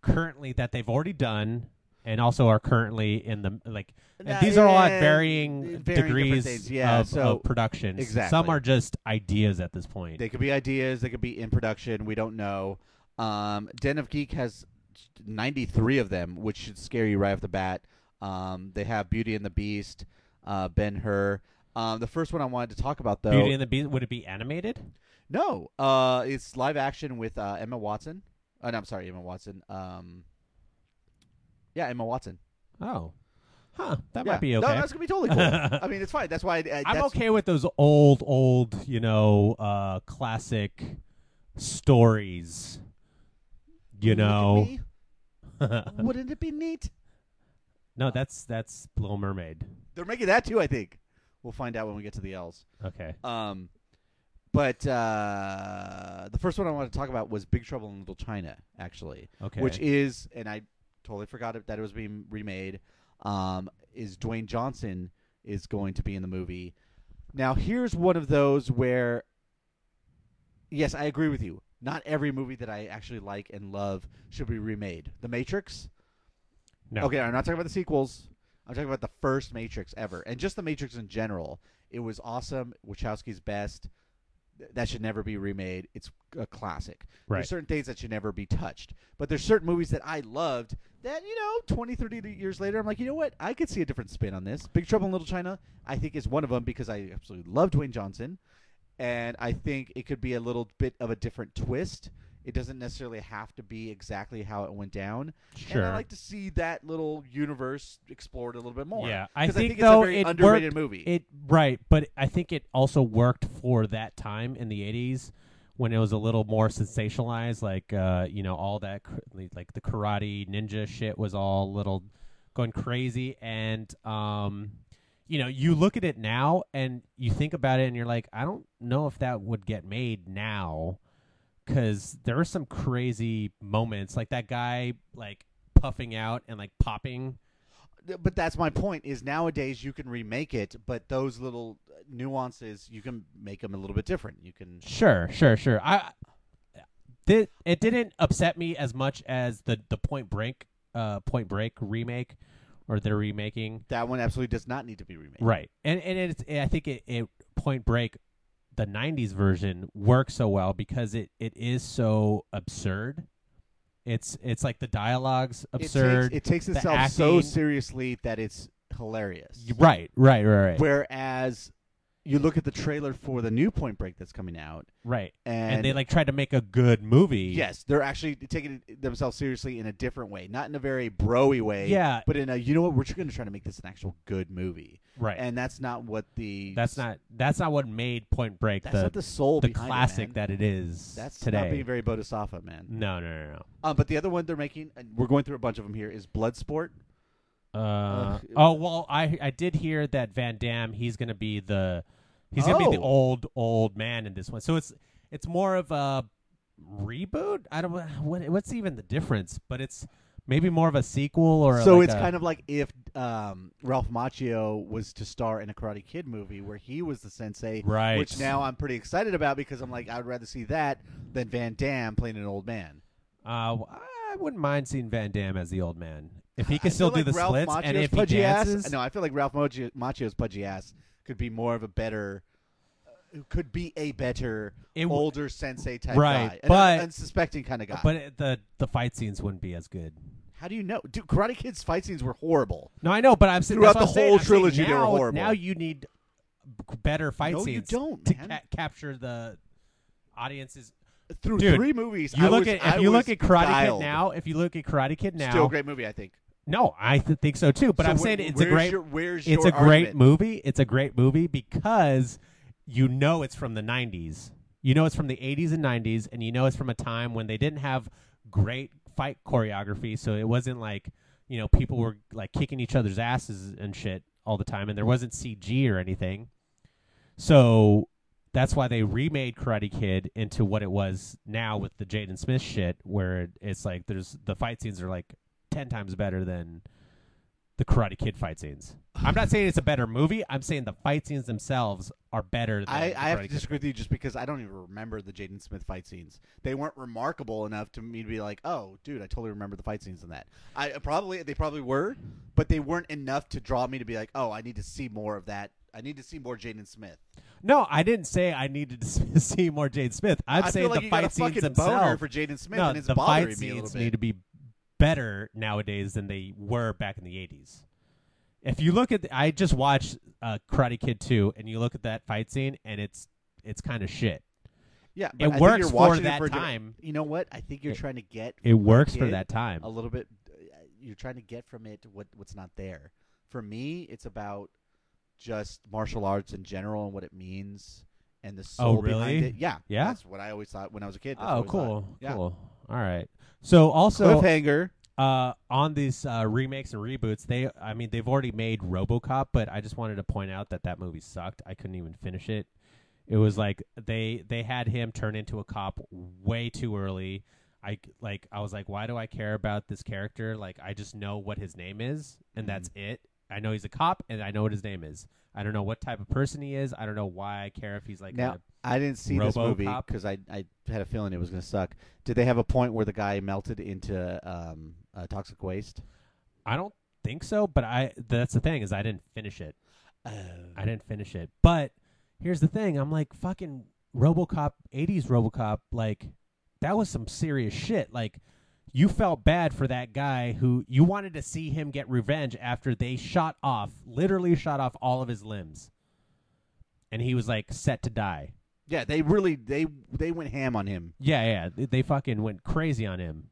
[SPEAKER 1] currently that they've already done and also are currently in the like and these are all at varying,
[SPEAKER 2] varying
[SPEAKER 1] degrees
[SPEAKER 2] things, yeah,
[SPEAKER 1] of,
[SPEAKER 2] so-
[SPEAKER 1] of production.
[SPEAKER 2] Exactly.
[SPEAKER 1] Some are just ideas at this point.
[SPEAKER 2] They could be ideas, they could be in production. We don't know. Um, Den of Geek has 93 of them, which should scare you right off the bat. Um, they have Beauty and the Beast, uh, Ben Hur. Um, the first one I wanted to talk about, though,
[SPEAKER 1] Beauty and the Beast would it be animated?
[SPEAKER 2] no, uh, it's live action with uh, Emma Watson. Uh, no, I'm sorry, Emma Watson. Um, yeah, Emma Watson.
[SPEAKER 1] Oh. Huh, that
[SPEAKER 2] yeah.
[SPEAKER 1] might be okay.
[SPEAKER 2] No, that's gonna be totally cool. I mean, it's fine. That's why I, I,
[SPEAKER 1] I'm
[SPEAKER 2] that's,
[SPEAKER 1] okay with those old, old, you know, uh, classic stories. You
[SPEAKER 2] Look at
[SPEAKER 1] know,
[SPEAKER 2] me. Wouldn't it be neat?
[SPEAKER 1] no, that's that's Little Mermaid.
[SPEAKER 2] They're making that too. I think we'll find out when we get to the L's.
[SPEAKER 1] Okay,
[SPEAKER 2] Um, but uh, the first one I wanted to talk about was Big Trouble in Little China, actually,
[SPEAKER 1] okay.
[SPEAKER 2] which is, and I totally forgot it, that it was being remade. Um, is Dwayne Johnson is going to be in the movie? Now, here's one of those where, yes, I agree with you. Not every movie that I actually like and love should be remade. The Matrix.
[SPEAKER 1] no.
[SPEAKER 2] Okay, I'm not talking about the sequels. I'm talking about the first Matrix ever, and just the Matrix in general. It was awesome. Wachowski's best. That should never be remade. It's a classic.
[SPEAKER 1] Right.
[SPEAKER 2] There's certain things that should never be touched. But there's certain movies that I loved that, you know, 20, 30 years later, I'm like, you know what? I could see a different spin on this. Big Trouble in Little China, I think, is one of them because I absolutely love Dwayne Johnson. And I think it could be a little bit of a different twist. It doesn't necessarily have to be exactly how it went down.
[SPEAKER 1] Sure.
[SPEAKER 2] And I like to see that little universe explored a little bit more.
[SPEAKER 1] Yeah, I
[SPEAKER 2] 'Cause
[SPEAKER 1] think,
[SPEAKER 2] it's
[SPEAKER 1] though
[SPEAKER 2] a very
[SPEAKER 1] it
[SPEAKER 2] underrated
[SPEAKER 1] worked,
[SPEAKER 2] movie.
[SPEAKER 1] It right, but I think it also worked for that time in the '80s when it was a little more sensationalized. Like uh, you know, all that cr- like the karate ninja shit was all little going crazy, and um, you know, you look at it now and you think about it, and you're like, I don't know if that would get made now because there are some crazy moments, like that guy like puffing out and like popping.
[SPEAKER 2] but that's my point. Is nowadays you can remake it, but those little nuances you can make them a little bit different. You can.
[SPEAKER 1] Sure, sure, sure. I did. It didn't upset me as much as the the Point Break, uh, Point Break remake, or they're remaking.
[SPEAKER 2] That one absolutely does not need to be remade.
[SPEAKER 1] Right, and and it's. I think it, it Point Break, the '90s version works so well because it it is so absurd. It's it's like the dialogue's
[SPEAKER 2] It
[SPEAKER 1] absurd.
[SPEAKER 2] takes, it takes itself so seriously that it's hilarious.
[SPEAKER 1] right, right, right, right,
[SPEAKER 2] Whereas you look at the trailer for the new Point Break that's coming out,
[SPEAKER 1] right.
[SPEAKER 2] and,
[SPEAKER 1] And, they like tried to make a good movie.
[SPEAKER 2] Yes, they're actually taking themselves seriously in a different way, not in a very broy way.
[SPEAKER 1] Yeah.
[SPEAKER 2] but in a you know what we're going to try to make this an actual good movie,
[SPEAKER 1] right.
[SPEAKER 2] and that's not what the
[SPEAKER 1] that's not that's not what made Point Break
[SPEAKER 2] that's
[SPEAKER 1] the
[SPEAKER 2] not the soul
[SPEAKER 1] the
[SPEAKER 2] behind it,
[SPEAKER 1] classic that it is
[SPEAKER 2] That's
[SPEAKER 1] today.
[SPEAKER 2] not being very Bodhisattva, man.
[SPEAKER 1] no, no, no, no.
[SPEAKER 2] Um, but the other one they're making, and we're going through a bunch of them here, is Bloodsport.
[SPEAKER 1] Uh, oh well, I I did hear that Van Damme he's gonna be the he's gonna be the
[SPEAKER 2] Oh.
[SPEAKER 1] old old man in this one. So it's it's more of a reboot. I don't. What, what's even the difference? But it's maybe more of a sequel or
[SPEAKER 2] so it's kind of like if um, Ralph Macchio was to star in a Karate Kid movie where he was the sensei,
[SPEAKER 1] Right.
[SPEAKER 2] Which now I'm pretty excited about because I'm like, I'd rather see that than Van Damme playing an old man.
[SPEAKER 1] Uh, I wouldn't mind seeing Van Damme as the old man if he
[SPEAKER 2] I
[SPEAKER 1] can still
[SPEAKER 2] feel
[SPEAKER 1] do
[SPEAKER 2] like
[SPEAKER 1] the
[SPEAKER 2] Ralph
[SPEAKER 1] splits and
[SPEAKER 2] Macchio's
[SPEAKER 1] if he
[SPEAKER 2] pudgy
[SPEAKER 1] dances.
[SPEAKER 2] Ass, no, I feel like Ralph Macchio, Macchio's pudgy ass could be more of a better, uh, could be a better
[SPEAKER 1] It
[SPEAKER 2] older sensei type
[SPEAKER 1] Right,
[SPEAKER 2] guy, an
[SPEAKER 1] but-
[SPEAKER 2] unsuspecting kind of guy.
[SPEAKER 1] But it, the the fight scenes wouldn't be as good.
[SPEAKER 2] how do you know, dude? Karate Kid's fight scenes were horrible.
[SPEAKER 1] No, I know, but I'm
[SPEAKER 2] Throughout the
[SPEAKER 1] I'm
[SPEAKER 2] whole
[SPEAKER 1] saying
[SPEAKER 2] trilogy, they were
[SPEAKER 1] now,
[SPEAKER 2] horrible.
[SPEAKER 1] Now you need better fight scenes.
[SPEAKER 2] No, you don't,
[SPEAKER 1] to ca- capture the audiences.
[SPEAKER 2] Through
[SPEAKER 1] Dude,
[SPEAKER 2] three movies,
[SPEAKER 1] You
[SPEAKER 2] I
[SPEAKER 1] look
[SPEAKER 2] was-
[SPEAKER 1] at if
[SPEAKER 2] I
[SPEAKER 1] you look at Karate
[SPEAKER 2] dialed.
[SPEAKER 1] Kid now. If you look at Karate Kid now,
[SPEAKER 2] still a great movie, I think.
[SPEAKER 1] No, I th- think so too. But
[SPEAKER 2] So
[SPEAKER 1] I'm
[SPEAKER 2] wh-
[SPEAKER 1] saying it's a great.
[SPEAKER 2] your- where's
[SPEAKER 1] it's a great movie. It's a great movie because you know it's from the 90s. You know it's from the 80s and 90s, and you know it's from a time when they didn't have great fight choreography. So it wasn't like you know people were like kicking each other's asses and shit all the time, and there wasn't CG or anything. So that's why they remade Karate Kid into what it was now with the Jaden Smith shit, where it's like there's the fight scenes are like ten times better than the Karate Kid fight scenes. I'm not saying it's a better movie. I'm saying the fight scenes themselves are better. Than
[SPEAKER 2] I, I have to disagree with you just because I don't even remember the Jaden Smith fight scenes. They weren't remarkable enough to me to be like, oh, dude, I totally remember the fight scenes in that. I uh, probably they probably were, but they weren't enough to draw me to be like, oh, I need to see more of that. I need to see more Jaden Smith.
[SPEAKER 1] No, I didn't say I needed to see more Jaden Smith. I'm
[SPEAKER 2] I
[SPEAKER 1] saying
[SPEAKER 2] like
[SPEAKER 1] the
[SPEAKER 2] you got a
[SPEAKER 1] fight scenes themselves
[SPEAKER 2] for Jaden Smith,
[SPEAKER 1] no,
[SPEAKER 2] and it's
[SPEAKER 1] the
[SPEAKER 2] bothering
[SPEAKER 1] fight scenes need to be better nowadays than they were back in the 80s. If you look at, the, I just watched uh, Karate Kid 2, and you look at that fight scene, and it's it's kind of shit.
[SPEAKER 2] yeah,
[SPEAKER 1] it
[SPEAKER 2] I
[SPEAKER 1] works
[SPEAKER 2] you're
[SPEAKER 1] for that
[SPEAKER 2] for
[SPEAKER 1] time.
[SPEAKER 2] You know what? I think you're
[SPEAKER 1] It-
[SPEAKER 2] trying to get
[SPEAKER 1] It works for that time.
[SPEAKER 2] a little bit. uh, You're trying to get from it what what's not there. For me, it's about just martial arts in general and what it means and the soul behind
[SPEAKER 1] Oh, really?
[SPEAKER 2] it. Yeah,
[SPEAKER 1] Yeah?
[SPEAKER 2] That's what I always thought when I was a kid. That's
[SPEAKER 1] Oh, cool,
[SPEAKER 2] Yeah.
[SPEAKER 1] cool. All right. So also,
[SPEAKER 2] Cliffhanger.
[SPEAKER 1] uh, on these uh, remakes and reboots, they, I mean, they've already made RoboCop, but I just wanted to point out that that movie sucked. I couldn't even finish it. It was like they they had him turn into a cop way too early. I like I was like, why do I care about this character? Like I just know what his name is, and that's it. I know he's a cop, and I know what his name is. I don't know what type of person he is. I don't know why I care if he's like
[SPEAKER 2] Now,
[SPEAKER 1] a
[SPEAKER 2] I didn't see this movie because I I had a feeling it was going to suck. Did they have a point where the guy melted into um, uh, toxic waste?
[SPEAKER 1] I don't think so, but I that's the thing is I didn't finish it.
[SPEAKER 2] Oh.
[SPEAKER 1] I didn't finish it. But here's the thing, I'm like fucking RoboCop 80s RoboCop like that was some serious shit. Like you felt bad for that guy who you wanted to see him get revenge after they shot off, literally shot off all of his limbs. And he was like set to die.
[SPEAKER 2] Yeah, they really they they went ham on him.
[SPEAKER 1] Yeah, yeah, they, they fucking went crazy on him.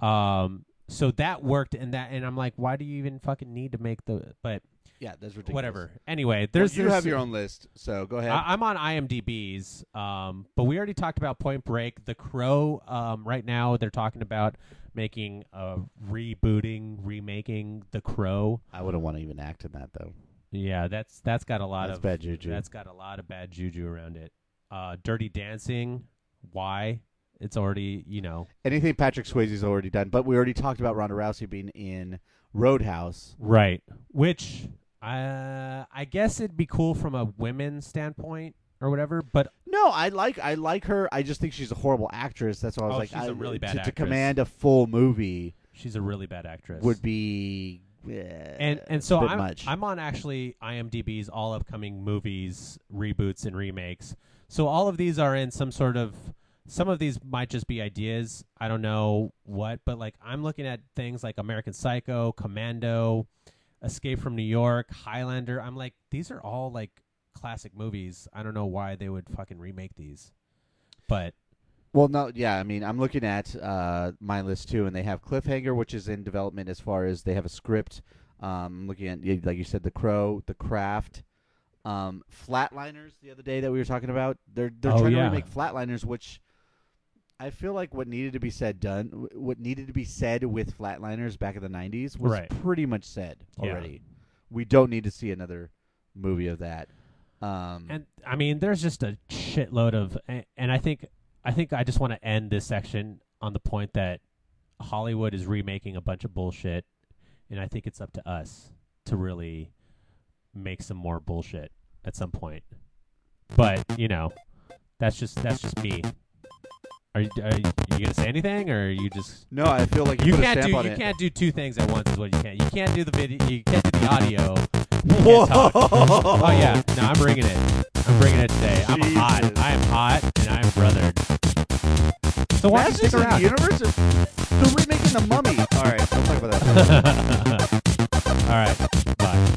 [SPEAKER 1] Um so that worked and that and I'm like why do you even fucking need to make the but
[SPEAKER 2] Yeah, that's ridiculous.
[SPEAKER 1] whatever. Anyway,
[SPEAKER 2] There's you
[SPEAKER 1] there's-
[SPEAKER 2] have your own list, so go ahead.
[SPEAKER 1] I, I'm on IMDb's, um, but we already talked about Point Break. The Crow. Um, right now, they're talking about making a rebooting, remaking The Crow.
[SPEAKER 2] I wouldn't want to even act in that though.
[SPEAKER 1] Yeah, that's that's got a lot
[SPEAKER 2] That's
[SPEAKER 1] of
[SPEAKER 2] bad juju.
[SPEAKER 1] That's got a lot of bad juju around it. Uh, Dirty Dancing. Why? It's already you know
[SPEAKER 2] Anything Patrick Swayze's already done, but we already talked about Ronda Rousey being in Roadhouse.
[SPEAKER 1] right. Which uh, I guess it'd be cool from a women's standpoint or whatever. But
[SPEAKER 2] No, I like I like her. I just think she's a horrible actress. That's why I was
[SPEAKER 1] Oh,
[SPEAKER 2] like,
[SPEAKER 1] she's a
[SPEAKER 2] I-
[SPEAKER 1] really bad
[SPEAKER 2] to, to command a full movie
[SPEAKER 1] she's a really bad actress.
[SPEAKER 2] would be eh,
[SPEAKER 1] and and so
[SPEAKER 2] a
[SPEAKER 1] I'm
[SPEAKER 2] much.
[SPEAKER 1] I'm on actually IMDb's all upcoming movies, reboots, and remakes. So all of these are in some sort of. Some of these might just be ideas. I don't know what, but like I'm looking at things like American Psycho, Commando, Escape from New York, Highlander. I'm like, these are all like classic movies. I don't know why they would fucking remake these, but
[SPEAKER 2] Well, no, yeah. I mean, I'm looking at uh, my list too, and they have Cliffhanger, which is in development as far as they have a script. Um, looking at, like you said, The Crow, The Craft, um, Flatliners. The other day that we were talking about, they're they're
[SPEAKER 1] Oh,
[SPEAKER 2] trying
[SPEAKER 1] yeah.
[SPEAKER 2] to remake Flatliners, which I feel like what needed to be said done, what needed to be said with Flatliners back in the '90s was
[SPEAKER 1] Right.
[SPEAKER 2] pretty much said
[SPEAKER 1] Yeah.
[SPEAKER 2] already. We don't need to see another movie of that. Um,
[SPEAKER 1] And I mean, there's just a shitload of, and I think I think I just want to end this section on the point that Hollywood is remaking a bunch of bullshit, and I think it's up to us to really make some more bullshit at some point. But you know, that's just that's just me. Are you, are you, you gonna say anything, or are you just
[SPEAKER 2] No, I feel like you,
[SPEAKER 1] you can't do you
[SPEAKER 2] it.
[SPEAKER 1] can't do two things at once is what you can't. You can't do the video. You can't do the audio.
[SPEAKER 2] Whoa!
[SPEAKER 1] Oh yeah, no, I'm bringing it. I'm bringing it today. I'm hot. I am hot, and I am brothered. So why don't
[SPEAKER 2] Masters
[SPEAKER 1] stick around?
[SPEAKER 2] the Universe? Are, they're remaking the Mummy. All right, we'll talk about that.
[SPEAKER 1] All right, bye.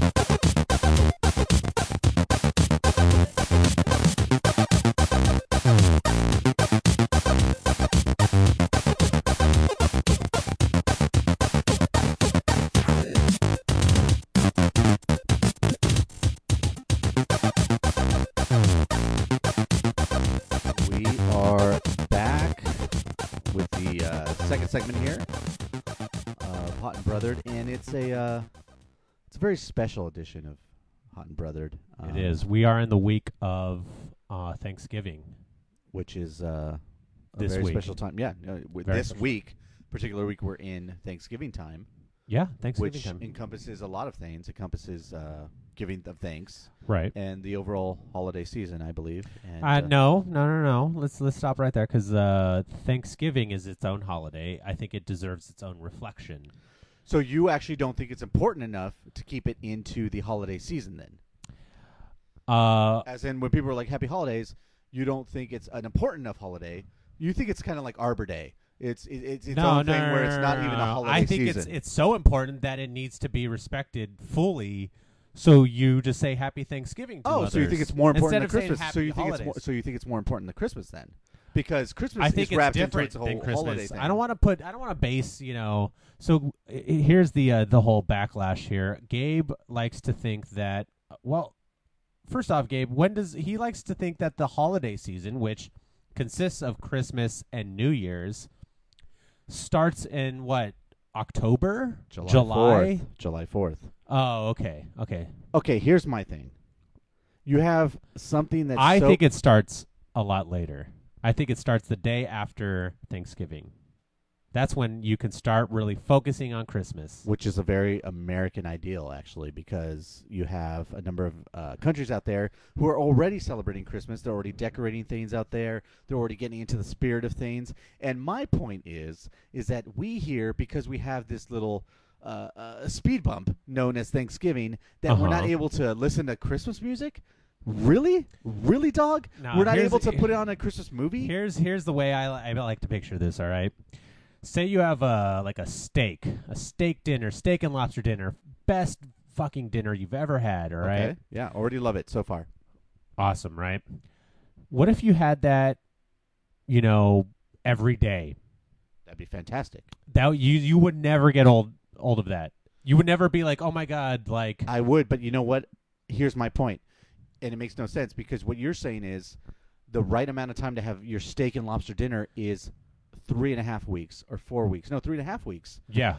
[SPEAKER 2] And Brothered, and it's a uh, it's a very special edition of Hot and Brothered. Um,
[SPEAKER 1] It is. We are in the week of uh, Thanksgiving.
[SPEAKER 2] which is uh, a
[SPEAKER 1] This
[SPEAKER 2] very
[SPEAKER 1] week.
[SPEAKER 2] special time. Yeah, uh, with this
[SPEAKER 1] special.
[SPEAKER 2] week, particular week, we're in Thanksgiving time,
[SPEAKER 1] Yeah, Thanksgiving
[SPEAKER 2] which
[SPEAKER 1] time.
[SPEAKER 2] encompasses a lot of things. Encompasses uh, giving of thanks
[SPEAKER 1] right.
[SPEAKER 2] and the overall holiday season, I believe. And,
[SPEAKER 1] Uh, no, no, no, no. Let's let's stop right there because uh, Thanksgiving is its own holiday. I think it deserves its own reflection.
[SPEAKER 2] So you actually don't think it's important enough to keep it into the holiday season, then?
[SPEAKER 1] Uh,
[SPEAKER 2] As in, when people are like "Happy Holidays," you don't think it's an important enough holiday. You think it's kind of like Arbor Day. It's it, it's its
[SPEAKER 1] no,
[SPEAKER 2] own
[SPEAKER 1] no,
[SPEAKER 2] thing
[SPEAKER 1] no,
[SPEAKER 2] where it's not
[SPEAKER 1] no,
[SPEAKER 2] even a holiday
[SPEAKER 1] I think
[SPEAKER 2] season.
[SPEAKER 1] it's it's so important that it needs to be respected fully. So you just say Happy Thanksgiving. To
[SPEAKER 2] oh, so you think it's more important than
[SPEAKER 1] saying
[SPEAKER 2] Christmas? So
[SPEAKER 1] Happy
[SPEAKER 2] you think it's more,
[SPEAKER 1] Holidays.
[SPEAKER 2] so you think it's more important than Christmas then? Because Christmas
[SPEAKER 1] I think
[SPEAKER 2] is
[SPEAKER 1] it's
[SPEAKER 2] wrapped into
[SPEAKER 1] different
[SPEAKER 2] its whole
[SPEAKER 1] than Christmas.
[SPEAKER 2] holiday thing.
[SPEAKER 1] I don't want to put. I don't want to base. You know. So here's the uh, the whole backlash here. Gabe likes to think that. Well, first off, Gabe, when does he likes to think that the holiday season, which consists of Christmas and New Year's, starts in what October,
[SPEAKER 2] July July, 4th. July fourth.
[SPEAKER 1] Oh, okay, okay.
[SPEAKER 2] Okay, here's my thing. You have something that
[SPEAKER 1] I
[SPEAKER 2] so
[SPEAKER 1] think it starts a lot later. I think it starts the day after Thanksgiving. That's when you can start really focusing on Christmas.
[SPEAKER 2] which is a very American ideal, actually, because you have a number of uh, countries out there who are already celebrating Christmas. They're already decorating things out there. They're already getting into the spirit of things. And my point is, is that we here, because we have this little uh, uh, speed bump known as Thanksgiving, that we're not
[SPEAKER 1] Uh-huh.
[SPEAKER 2] able to listen to Christmas music. Really, really, dog?
[SPEAKER 1] No,
[SPEAKER 2] we're not able to put it on a Christmas movie.
[SPEAKER 1] Here's here's the way I, li- I like to picture this. All right, say you have a like a steak, a steak dinner, steak and lobster dinner, best fucking dinner you've ever had. All right,
[SPEAKER 2] Okay. Yeah, already love it so far.
[SPEAKER 1] awesome, right? What if you had that, you know, every day?
[SPEAKER 2] That'd be fantastic.
[SPEAKER 1] That you you would never get old old of that. You would never be like, oh my god, like
[SPEAKER 2] I would, but you know what? Here's my point, and it makes no sense because what you're saying is the right amount of time to have your steak and lobster dinner is three and a half weeks or four weeks. No, three and a half weeks.
[SPEAKER 1] yeah,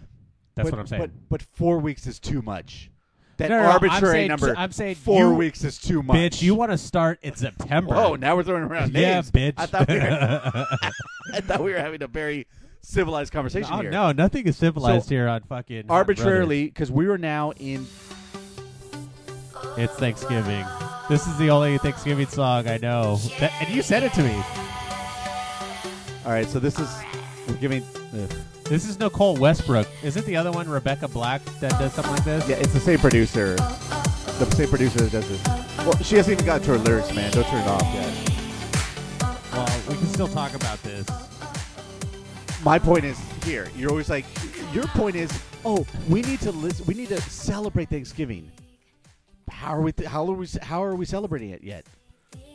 [SPEAKER 1] that's
[SPEAKER 2] but,
[SPEAKER 1] what I'm saying.
[SPEAKER 2] But but four weeks is too much. That
[SPEAKER 1] No, no, no, I'm
[SPEAKER 2] arbitrary
[SPEAKER 1] saying-
[SPEAKER 2] number.
[SPEAKER 1] I'm saying
[SPEAKER 2] four
[SPEAKER 1] you-
[SPEAKER 2] weeks is too much.
[SPEAKER 1] Bitch, you want to start in September?
[SPEAKER 2] Oh, Now we're throwing around names.
[SPEAKER 1] yeah, bitch.
[SPEAKER 2] I thought we were, I thought we were having a very civilized conversation
[SPEAKER 1] oh,
[SPEAKER 2] here.
[SPEAKER 1] no, nothing is civilized
[SPEAKER 2] So,
[SPEAKER 1] here on fucking uh,
[SPEAKER 2] Arbitrarily, because we are now in
[SPEAKER 1] It's Thanksgiving. This is the only Thanksgiving song I know, That- and you sent it to me.
[SPEAKER 2] All right, so this is we're giving. ugh.
[SPEAKER 1] This is Nicole Westbrook. Is it the other one, Rebecca Black, that does something like this?
[SPEAKER 2] Yeah, it's the same producer. The same producer that does this. Well, she hasn't even got to her lyrics, man. Don't turn it off yet.
[SPEAKER 1] Well, we can still talk about this.
[SPEAKER 2] My point is here. You're always like, your point is, oh, we need to listen. We need to celebrate Thanksgiving. How are we? Th- how are we? How are we celebrating it yet?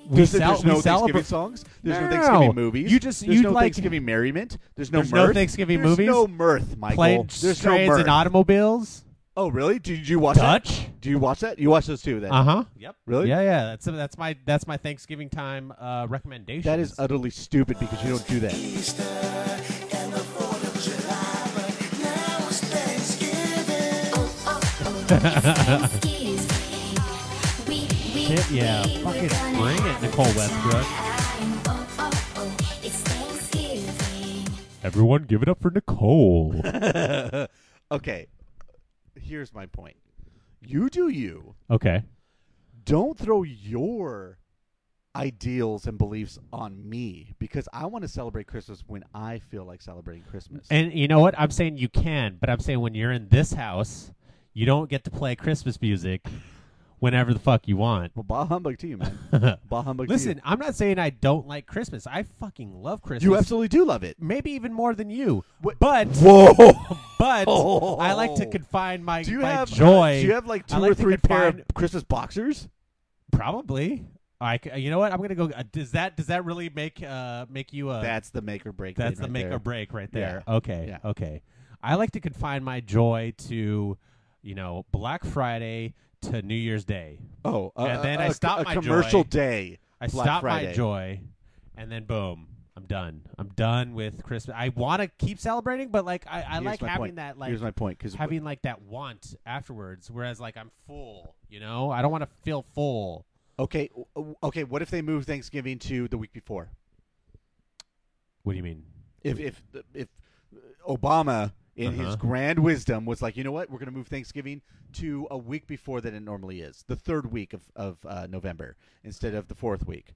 [SPEAKER 1] We
[SPEAKER 2] There's,
[SPEAKER 1] cel-
[SPEAKER 2] there's
[SPEAKER 1] we
[SPEAKER 2] no
[SPEAKER 1] celebra-
[SPEAKER 2] Thanksgiving songs. There's no,
[SPEAKER 1] No, no, no.
[SPEAKER 2] Thanksgiving movies.
[SPEAKER 1] You just-
[SPEAKER 2] there's
[SPEAKER 1] you'd
[SPEAKER 2] no
[SPEAKER 1] like-
[SPEAKER 2] Thanksgiving merriment. There's no
[SPEAKER 1] There's no
[SPEAKER 2] mirth.
[SPEAKER 1] Thanksgiving
[SPEAKER 2] There's
[SPEAKER 1] movies?
[SPEAKER 2] no mirth, Michael.
[SPEAKER 1] Planes
[SPEAKER 2] There's no
[SPEAKER 1] trains
[SPEAKER 2] mirth.
[SPEAKER 1] and automobiles.
[SPEAKER 2] oh, really? Did you watch
[SPEAKER 1] Dutch?
[SPEAKER 2] that? Do you watch that? You watch those too? Then
[SPEAKER 1] Uh huh. Yep.
[SPEAKER 2] Really?
[SPEAKER 1] Yeah, yeah. That's that's my that's my Thanksgiving time uh, recommendation.
[SPEAKER 2] that is utterly stupid because you don't do that.
[SPEAKER 1] Shit, yeah. Fucking bring it, Nicole Westbrook. Everyone, give it up for Nicole.
[SPEAKER 2] okay, here's my point. You do you.
[SPEAKER 1] okay.
[SPEAKER 2] Don't throw your ideals and beliefs on me because I want to celebrate Christmas when I feel like celebrating Christmas.
[SPEAKER 1] And you know what? I'm saying you can, but I'm saying when you're in this house, you don't get to play Christmas music whenever the fuck you want.
[SPEAKER 2] well, bah humbug to you, man. bah humbug to
[SPEAKER 1] Listen,
[SPEAKER 2] you.
[SPEAKER 1] I'm not saying I don't like Christmas. I fucking love Christmas.
[SPEAKER 2] You absolutely do love it.
[SPEAKER 1] maybe even more than you. But
[SPEAKER 2] Whoa.
[SPEAKER 1] but I like to confine my
[SPEAKER 2] Do you
[SPEAKER 1] my
[SPEAKER 2] have
[SPEAKER 1] joy.
[SPEAKER 2] Do you have like
[SPEAKER 1] I
[SPEAKER 2] two
[SPEAKER 1] like
[SPEAKER 2] or
[SPEAKER 1] to
[SPEAKER 2] three pair
[SPEAKER 1] confine-
[SPEAKER 2] of Christmas boxers?
[SPEAKER 1] Probably. I c- you know what? I'm gonna go. Uh, does that does that really make uh make you a
[SPEAKER 2] That's the make or break.
[SPEAKER 1] that's
[SPEAKER 2] thing
[SPEAKER 1] the
[SPEAKER 2] right
[SPEAKER 1] make
[SPEAKER 2] there.
[SPEAKER 1] or break right there. Okay.
[SPEAKER 2] Yeah.
[SPEAKER 1] Okay. I like to confine my joy to, you know, Black Friday to New Year's Day.
[SPEAKER 2] Oh, uh,
[SPEAKER 1] And then
[SPEAKER 2] uh,
[SPEAKER 1] I
[SPEAKER 2] a-
[SPEAKER 1] stop
[SPEAKER 2] a
[SPEAKER 1] my
[SPEAKER 2] commercial
[SPEAKER 1] joy.
[SPEAKER 2] day.
[SPEAKER 1] I
[SPEAKER 2] Black
[SPEAKER 1] stop
[SPEAKER 2] Friday.
[SPEAKER 1] my joy, and then boom, I'm done. I'm done with Christmas. I want to keep celebrating, but like I, I like having
[SPEAKER 2] point.
[SPEAKER 1] that like
[SPEAKER 2] Here's my point because
[SPEAKER 1] having like that want afterwards. Whereas like I'm full, you know, I don't want to feel full.
[SPEAKER 2] okay, okay. What if they move Thanksgiving to the week before?
[SPEAKER 1] What do you mean?
[SPEAKER 2] If if if Obama, in his
[SPEAKER 1] Uh-huh.
[SPEAKER 2] grand wisdom, was like, you know what, we're going to move Thanksgiving to a week before than it normally is, the third week of of uh, November instead of the fourth week.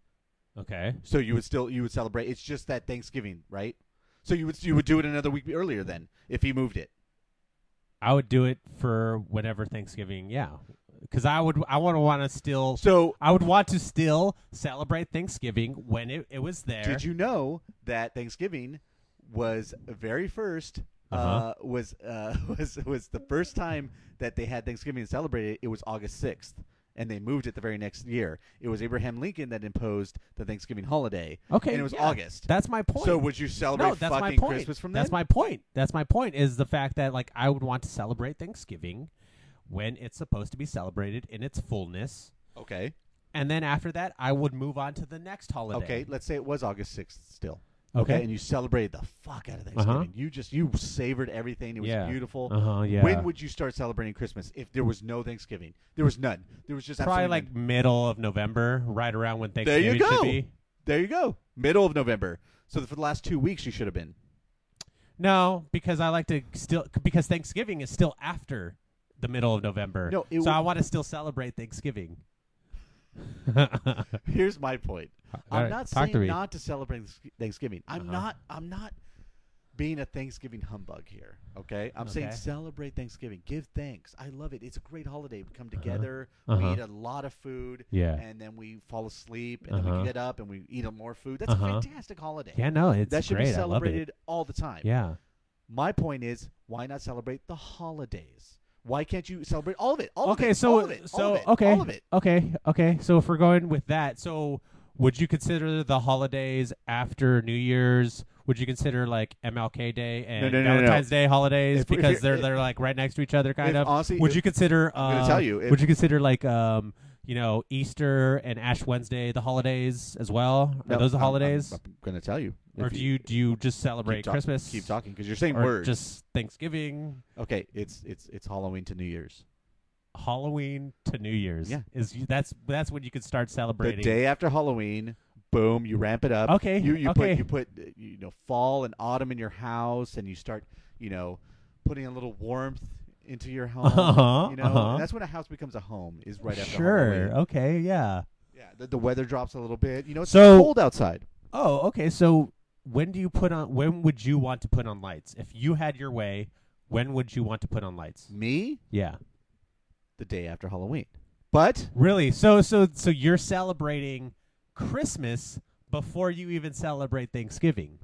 [SPEAKER 1] Okay.
[SPEAKER 2] So you would still you would celebrate. It's just that Thanksgiving, right? So you would you would do it another week earlier then if he moved it.
[SPEAKER 1] I would do it for whatever Thanksgiving, yeah, because I would I want to want to still
[SPEAKER 2] So
[SPEAKER 1] I would want to still celebrate Thanksgiving when it, it was there.
[SPEAKER 2] Did you know that Thanksgiving was very 1st uh
[SPEAKER 1] Uh-huh.
[SPEAKER 2] was uh, was was the first time that they had Thanksgiving celebrated? It was August sixth, and they moved it the very next year. It was Abraham Lincoln that imposed the Thanksgiving holiday.
[SPEAKER 1] Okay,
[SPEAKER 2] and it was
[SPEAKER 1] yeah,
[SPEAKER 2] August.
[SPEAKER 1] That's my point.
[SPEAKER 2] So would you celebrate
[SPEAKER 1] no, that's my
[SPEAKER 2] fucking
[SPEAKER 1] point.
[SPEAKER 2] Christmas from
[SPEAKER 1] That's my point. That's my point. Is the fact that like I would want to celebrate Thanksgiving when it's supposed to be celebrated in its fullness,
[SPEAKER 2] okay.
[SPEAKER 1] and then after that I would move on to the next holiday.
[SPEAKER 2] Okay, let's say it was August sixth still.
[SPEAKER 1] Okay.
[SPEAKER 2] and you celebrated the fuck out of Thanksgiving.
[SPEAKER 1] Uh-huh.
[SPEAKER 2] You just you savored everything. It was
[SPEAKER 1] Yeah.
[SPEAKER 2] beautiful.
[SPEAKER 1] Uh-huh, yeah.
[SPEAKER 2] When would you start celebrating Christmas if there was no Thanksgiving? There was none. There was just
[SPEAKER 1] Probably like
[SPEAKER 2] none.
[SPEAKER 1] middle of November, right around when
[SPEAKER 2] There
[SPEAKER 1] Thanksgiving
[SPEAKER 2] you go.
[SPEAKER 1] should be.
[SPEAKER 2] There you go. Middle of November. So for the last two weeks, you should have been.
[SPEAKER 1] No, because I like to still because Thanksgiving is still after the middle of November.
[SPEAKER 2] No, it
[SPEAKER 1] so I
[SPEAKER 2] w-
[SPEAKER 1] want to still celebrate Thanksgiving.
[SPEAKER 2] Here's my point.
[SPEAKER 1] All
[SPEAKER 2] I'm
[SPEAKER 1] right,
[SPEAKER 2] not
[SPEAKER 1] talk to
[SPEAKER 2] saying
[SPEAKER 1] me.
[SPEAKER 2] not to celebrate Thanksgiving. I'm
[SPEAKER 1] Uh-huh.
[SPEAKER 2] not. I'm not being a Thanksgiving humbug here. Okay. I'm saying
[SPEAKER 1] Okay.
[SPEAKER 2] celebrate Thanksgiving. Give thanks. I love it. It's a great holiday. We come together. We
[SPEAKER 1] Uh-huh.
[SPEAKER 2] eat a lot of food.
[SPEAKER 1] Yeah.
[SPEAKER 2] And then we fall asleep, and then we
[SPEAKER 1] Uh-huh.
[SPEAKER 2] get up and we eat more food. That's
[SPEAKER 1] Uh-huh.
[SPEAKER 2] a fantastic holiday.
[SPEAKER 1] yeah, no, it's
[SPEAKER 2] that should
[SPEAKER 1] great.
[SPEAKER 2] be
[SPEAKER 1] I love it.
[SPEAKER 2] celebrated all the time.
[SPEAKER 1] Yeah.
[SPEAKER 2] My point is, why not celebrate the holidays? Why can't you celebrate all of it? All
[SPEAKER 1] okay,
[SPEAKER 2] of it,
[SPEAKER 1] so
[SPEAKER 2] all of it, all
[SPEAKER 1] so
[SPEAKER 2] of it,
[SPEAKER 1] okay,
[SPEAKER 2] all of it.
[SPEAKER 1] okay, okay. So if we're going with that, so would you consider the holidays after New Year's? Would you consider like MLK Day and
[SPEAKER 2] No, no, no.
[SPEAKER 1] Valentine's Day holidays
[SPEAKER 2] If- if
[SPEAKER 1] because
[SPEAKER 2] you're-
[SPEAKER 1] they're
[SPEAKER 2] if-
[SPEAKER 1] they're like right next to each other, kind
[SPEAKER 2] if
[SPEAKER 1] of?
[SPEAKER 2] honestly,
[SPEAKER 1] would
[SPEAKER 2] if-
[SPEAKER 1] you consider? Uh,
[SPEAKER 2] I'm gonna tell you, if-
[SPEAKER 1] would you consider like um you know Easter and Ash Wednesday the holidays as well? Are
[SPEAKER 2] No,
[SPEAKER 1] those the holidays,
[SPEAKER 2] I'm, I'm going to tell you.
[SPEAKER 1] or do you do you just celebrate
[SPEAKER 2] keep talk-
[SPEAKER 1] Christmas?
[SPEAKER 2] Keep talking because you're saying
[SPEAKER 1] or
[SPEAKER 2] words.
[SPEAKER 1] just Thanksgiving,
[SPEAKER 2] okay, it's it's it's Halloween to New Year's.
[SPEAKER 1] Halloween to New Year's.
[SPEAKER 2] Yeah.
[SPEAKER 1] is that's that's when you could start celebrating.
[SPEAKER 2] The day after Halloween, boom, you ramp it up.
[SPEAKER 1] Okay,
[SPEAKER 2] You you
[SPEAKER 1] okay.
[SPEAKER 2] put you put you know fall and autumn in your house, and you start you know putting a little warmth into your home.
[SPEAKER 1] Uh-huh,
[SPEAKER 2] you know,
[SPEAKER 1] uh-huh.
[SPEAKER 2] that's when a house becomes a home. Is right after
[SPEAKER 1] Sure. Okay. Yeah.
[SPEAKER 2] Yeah, the, the weather drops a little bit. You know, it's
[SPEAKER 1] So-
[SPEAKER 2] cold outside.
[SPEAKER 1] Oh. Okay. So when do you put on? When would you want to put on lights? If you had your way, when would you want to put on lights?
[SPEAKER 2] Me,
[SPEAKER 1] Yeah.
[SPEAKER 2] the day after Halloween. But
[SPEAKER 1] Really? So so so you're celebrating Christmas before you even celebrate Thanksgiving.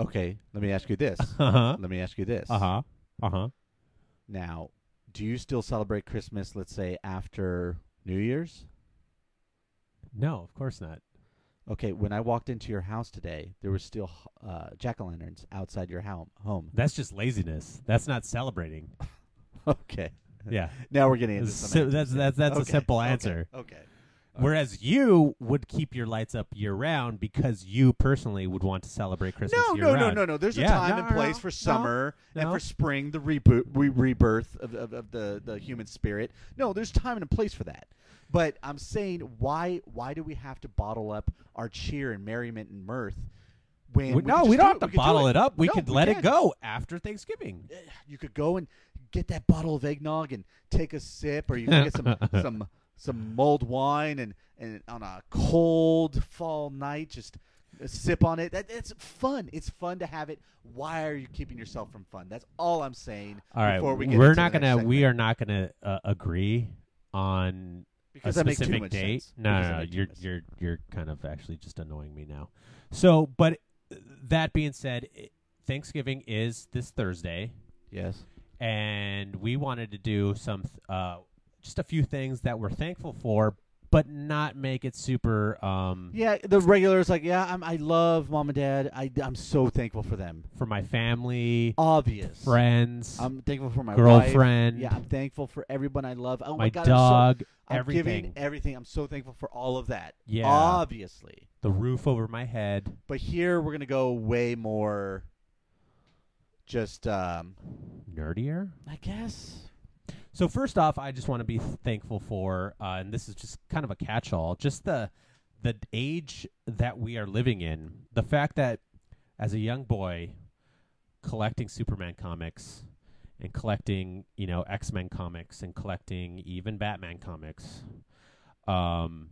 [SPEAKER 2] okay, let me ask you this.
[SPEAKER 1] Uh huh.
[SPEAKER 2] let me ask you this.
[SPEAKER 1] Uh-huh. Uh huh.
[SPEAKER 2] Now, do you still celebrate Christmas? Let's say after New Year's.
[SPEAKER 1] No, of course not.
[SPEAKER 2] Okay, when I walked into your house today, there were still uh, jack o' lanterns outside your home. Home.
[SPEAKER 1] That's just laziness. That's not celebrating.
[SPEAKER 2] Okay.
[SPEAKER 1] Yeah.
[SPEAKER 2] Now we're getting into some
[SPEAKER 1] si- that's- that's- that's a
[SPEAKER 2] Okay,
[SPEAKER 1] simple
[SPEAKER 2] okay,
[SPEAKER 1] answer.
[SPEAKER 2] Okay.
[SPEAKER 1] Whereas you would keep your lights up year round because you personally would want to celebrate Christmas
[SPEAKER 2] No,
[SPEAKER 1] year
[SPEAKER 2] no, no,
[SPEAKER 1] round.
[SPEAKER 2] no, no. There's
[SPEAKER 1] Yeah,
[SPEAKER 2] a time
[SPEAKER 1] no,
[SPEAKER 2] and place
[SPEAKER 1] no,
[SPEAKER 2] for
[SPEAKER 1] no,
[SPEAKER 2] summer and
[SPEAKER 1] no.
[SPEAKER 2] for spring, the reboot, re- rebirth of, of, of the, the human spirit. No, there's time and a place for that. But I'm saying, why why do we have to bottle up our cheer and merriment and mirth when
[SPEAKER 1] We-
[SPEAKER 2] we
[SPEAKER 1] no, we don't
[SPEAKER 2] do
[SPEAKER 1] have to
[SPEAKER 2] We
[SPEAKER 1] bottle it up. We
[SPEAKER 2] No,
[SPEAKER 1] could
[SPEAKER 2] we
[SPEAKER 1] let it go after Thanksgiving.
[SPEAKER 2] Eh, you could go and get that bottle of eggnog and take a sip, or you can get some some some mulled wine and and on a cold fall night just sip on it. That, it's fun. It's fun to have it. Why are you keeping yourself from fun? That's all I'm saying.
[SPEAKER 1] All right,
[SPEAKER 2] before we get
[SPEAKER 1] we're
[SPEAKER 2] into
[SPEAKER 1] not gonna. We are not gonna uh, agree on
[SPEAKER 2] because
[SPEAKER 1] a
[SPEAKER 2] that makes too
[SPEAKER 1] specific date.
[SPEAKER 2] sense.
[SPEAKER 1] No,
[SPEAKER 2] Because
[SPEAKER 1] no, no. You're you're you're kind of actually just annoying me now. So, but uh, that being said, Thanksgiving is this Thursday,
[SPEAKER 2] yes.
[SPEAKER 1] and we wanted to do some uh, just a few things that we're thankful for, but not make it super um
[SPEAKER 2] Yeah, the regulars like, yeah, I'm, I love mom and dad. I, I'm so thankful for them.
[SPEAKER 1] for my family,
[SPEAKER 2] Obvious.
[SPEAKER 1] friends,
[SPEAKER 2] I'm thankful for my
[SPEAKER 1] girlfriend,
[SPEAKER 2] Wife. Yeah, I'm thankful for everyone I love. Oh my,
[SPEAKER 1] my
[SPEAKER 2] god,
[SPEAKER 1] dog,
[SPEAKER 2] I'm, so, I'm
[SPEAKER 1] everything.
[SPEAKER 2] giving everything. I'm so thankful for all of that.
[SPEAKER 1] Yeah.
[SPEAKER 2] obviously.
[SPEAKER 1] the roof over my head.
[SPEAKER 2] But here we're gonna go way more. Just, um,
[SPEAKER 1] Nerdier.
[SPEAKER 2] I guess.
[SPEAKER 1] So first off, I just want to be thankful for, uh, and this is just kind of a catch-all, just the the age that we are living in. The fact that as a young boy, collecting Superman comics and collecting, you know, X-Men comics and collecting even Batman comics, um,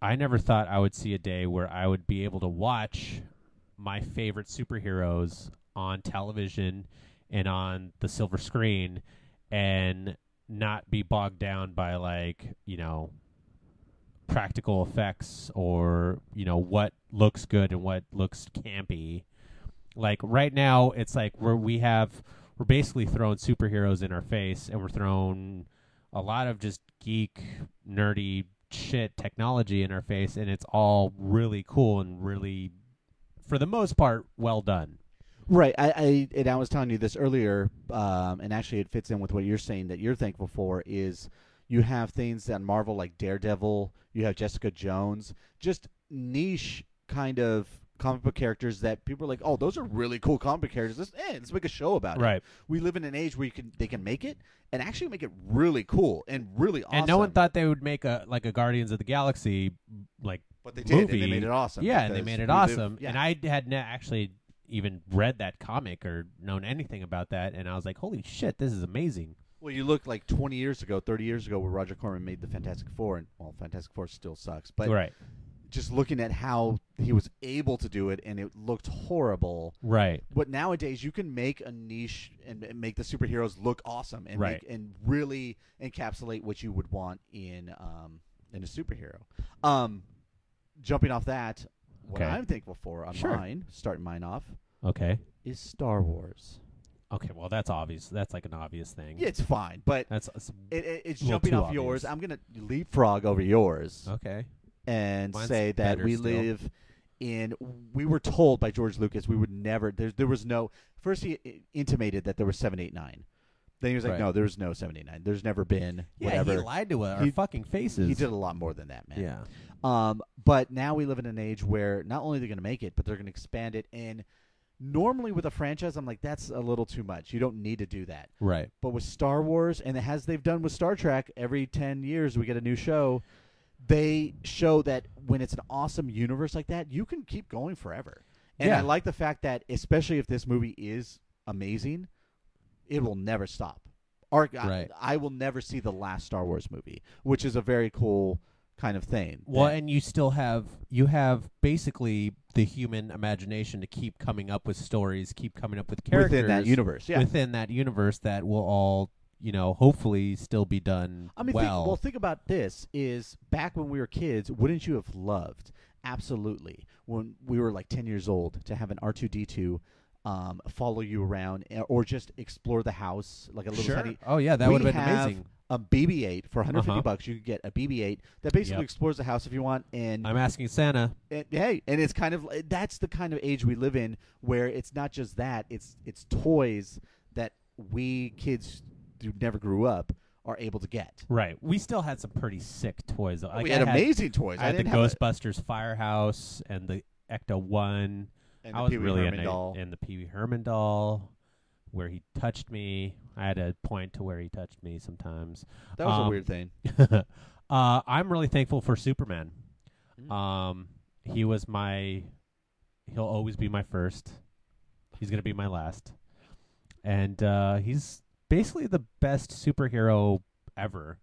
[SPEAKER 1] I never thought I would see a day where I would be able to watch my favorite superheroes on television and on the silver screen and not be bogged down by like you know practical effects or you know what looks good and what looks campy. Like right now it's like where we have we're basically throwing superheroes in our face and we're throwing a lot of just geek nerdy shit technology in our face and it's all really cool and really for the most part well done
[SPEAKER 2] Right. I, I and I was telling you this earlier, um, and actually it fits in with what you're saying that you're thankful for is you have things that Marvel like Daredevil, you have Jessica Jones, just niche kind of comic book characters that people are like, oh, those are really cool comic book characters. Let's, eh, let's make a show about it.
[SPEAKER 1] Right.
[SPEAKER 2] We live in an age where you can they can make it and actually make it really cool and really awesome.
[SPEAKER 1] And no one thought they would make a like a Guardians of the Galaxy like
[SPEAKER 2] but they did,
[SPEAKER 1] movie.
[SPEAKER 2] and they made it awesome.
[SPEAKER 1] Yeah, and they made it
[SPEAKER 2] we live-
[SPEAKER 1] awesome.
[SPEAKER 2] yeah.
[SPEAKER 1] And I had ne- actually even read that comic or known anything about that, and I was like, "Holy shit, this is amazing!"
[SPEAKER 2] Well, you look like 20 years ago, 30 years ago, where Roger Corman made the Fantastic Four, and well, Fantastic Four still sucks, but
[SPEAKER 1] right,
[SPEAKER 2] just looking at how he was able to do it, and it looked horrible.
[SPEAKER 1] right,
[SPEAKER 2] But nowadays, you can make a niche and, and make the superheroes look awesome, and
[SPEAKER 1] Right.
[SPEAKER 2] make, and really encapsulate what you would want in um, in a superhero. Um, jumping off that, what
[SPEAKER 1] Okay.
[SPEAKER 2] I'm thankful for on
[SPEAKER 1] Sure.
[SPEAKER 2] mine, starting mine off,
[SPEAKER 1] okay,
[SPEAKER 2] is Star Wars.
[SPEAKER 1] okay. Well, that's obvious. That's like an obvious thing.
[SPEAKER 2] Yeah, it's fine, but
[SPEAKER 1] that's that's-
[SPEAKER 2] it, it, it's jumping
[SPEAKER 1] too
[SPEAKER 2] off yours.
[SPEAKER 1] obvious.
[SPEAKER 2] I'm gonna leapfrog over yours.
[SPEAKER 1] okay.
[SPEAKER 2] and
[SPEAKER 1] Mine's
[SPEAKER 2] say that
[SPEAKER 1] better
[SPEAKER 2] we
[SPEAKER 1] still.
[SPEAKER 2] live in we were told by George Lucas we would never there there was no first he i- intimated that there was 789 then he was like
[SPEAKER 1] Right.
[SPEAKER 2] no there's no 789 there's never been
[SPEAKER 1] Yeah,
[SPEAKER 2] whatever
[SPEAKER 1] he lied to uh, our
[SPEAKER 2] He-
[SPEAKER 1] fucking faces.
[SPEAKER 2] he did a lot more than that man
[SPEAKER 1] Yeah,
[SPEAKER 2] um but now we live in an age where not only they're going to make it but they're going to expand it and normally with a franchise I'm like that's a little too much you don't need to do that
[SPEAKER 1] right.
[SPEAKER 2] but with Star Wars, and as they've done with Star Trek, every 10 years we get a new show, they show that when it's an awesome universe like that, you can keep going forever. And
[SPEAKER 1] Yeah.
[SPEAKER 2] I like the fact that, especially if this movie is amazing, it will never stop. Or, I- I, will never see the last Star Wars movie, which is a very cool kind of thing.
[SPEAKER 1] Well, and you still have you have basically the human imagination to keep coming up with stories, keep coming up with characters
[SPEAKER 2] within that universe, yeah.
[SPEAKER 1] within that universe that will all you know hopefully still be done
[SPEAKER 2] I mean,
[SPEAKER 1] well.
[SPEAKER 2] think, well, think about this: is back when we were kids, wouldn't you have loved absolutely when we were like ten years old to have an R two D two um, follow you around eh, or just explore the house like a little
[SPEAKER 1] sure.
[SPEAKER 2] tiny.
[SPEAKER 1] Oh yeah, that would have been amazing.
[SPEAKER 2] A BB-8 for 150
[SPEAKER 1] Uh-huh.
[SPEAKER 2] bucks. You could get a BB-8 that basically
[SPEAKER 1] Yep.
[SPEAKER 2] explores the house if you want, and
[SPEAKER 1] I'm asking Santa.
[SPEAKER 2] and, hey, and it's kind of that's the kind of age we live in where it's not just that; it's it's toys that we kids who never grew up are able to get.
[SPEAKER 1] Right. We still had some pretty sick toys. though. Like,
[SPEAKER 2] we
[SPEAKER 1] I
[SPEAKER 2] had amazing toys.
[SPEAKER 1] I had the
[SPEAKER 2] didn't have a-
[SPEAKER 1] Ghostbusters Firehouse and the Ecto One.
[SPEAKER 2] and
[SPEAKER 1] I
[SPEAKER 2] the
[SPEAKER 1] was
[SPEAKER 2] Pee Wee
[SPEAKER 1] really
[SPEAKER 2] Herman
[SPEAKER 1] into
[SPEAKER 2] doll.
[SPEAKER 1] and the Pee Wee Herman doll, where he touched me. I had a point to where he touched me sometimes.
[SPEAKER 2] That was a
[SPEAKER 1] Um,
[SPEAKER 2] weird thing.
[SPEAKER 1] uh, I'm really thankful for Superman.
[SPEAKER 2] Mm.
[SPEAKER 1] Um, he was my he'll always be my first. He's gonna be my last, and uh, he's basically the best superhero ever.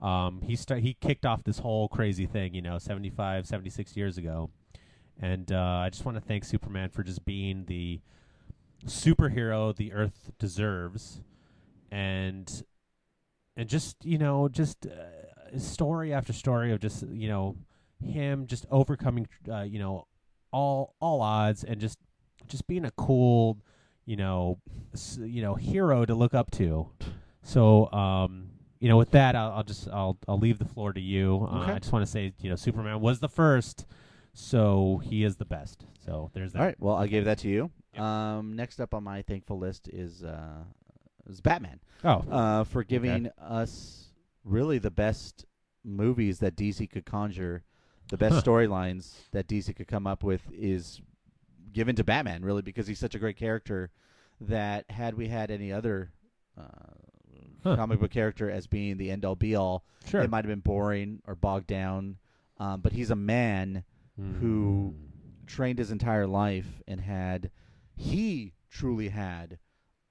[SPEAKER 1] Um, he sta- he kicked off this whole crazy thing, you know, 75, 76 years ago, and uh, I just want to thank Superman for just being the superhero the Earth deserves, and and just you know just uh, story after story of just you know him just overcoming uh, you know all all odds and just just being a cool you know s- you know hero to look up to so um you know with that I'll, I'll just I'll I'll leave the floor to you uh,
[SPEAKER 2] Okay.
[SPEAKER 1] I just want to say you know Superman was the first so he is the best so there's that
[SPEAKER 2] All right. Well, I gave that to you.
[SPEAKER 1] Yep.
[SPEAKER 2] Um, next up on my thankful list is uh, is Batman.
[SPEAKER 1] oh
[SPEAKER 2] Uh, for giving us really the best movies that DC could conjure, the best
[SPEAKER 1] Huh.
[SPEAKER 2] storylines that DC could come up with is given to Batman, really, because he's such a great character. That had we had any other uh,
[SPEAKER 1] Huh.
[SPEAKER 2] comic book character as being the end all be all,
[SPEAKER 1] sure
[SPEAKER 2] it might have been boring or bogged down. Um, but he's a man who
[SPEAKER 1] Mm.
[SPEAKER 2] trained his entire life and had he truly had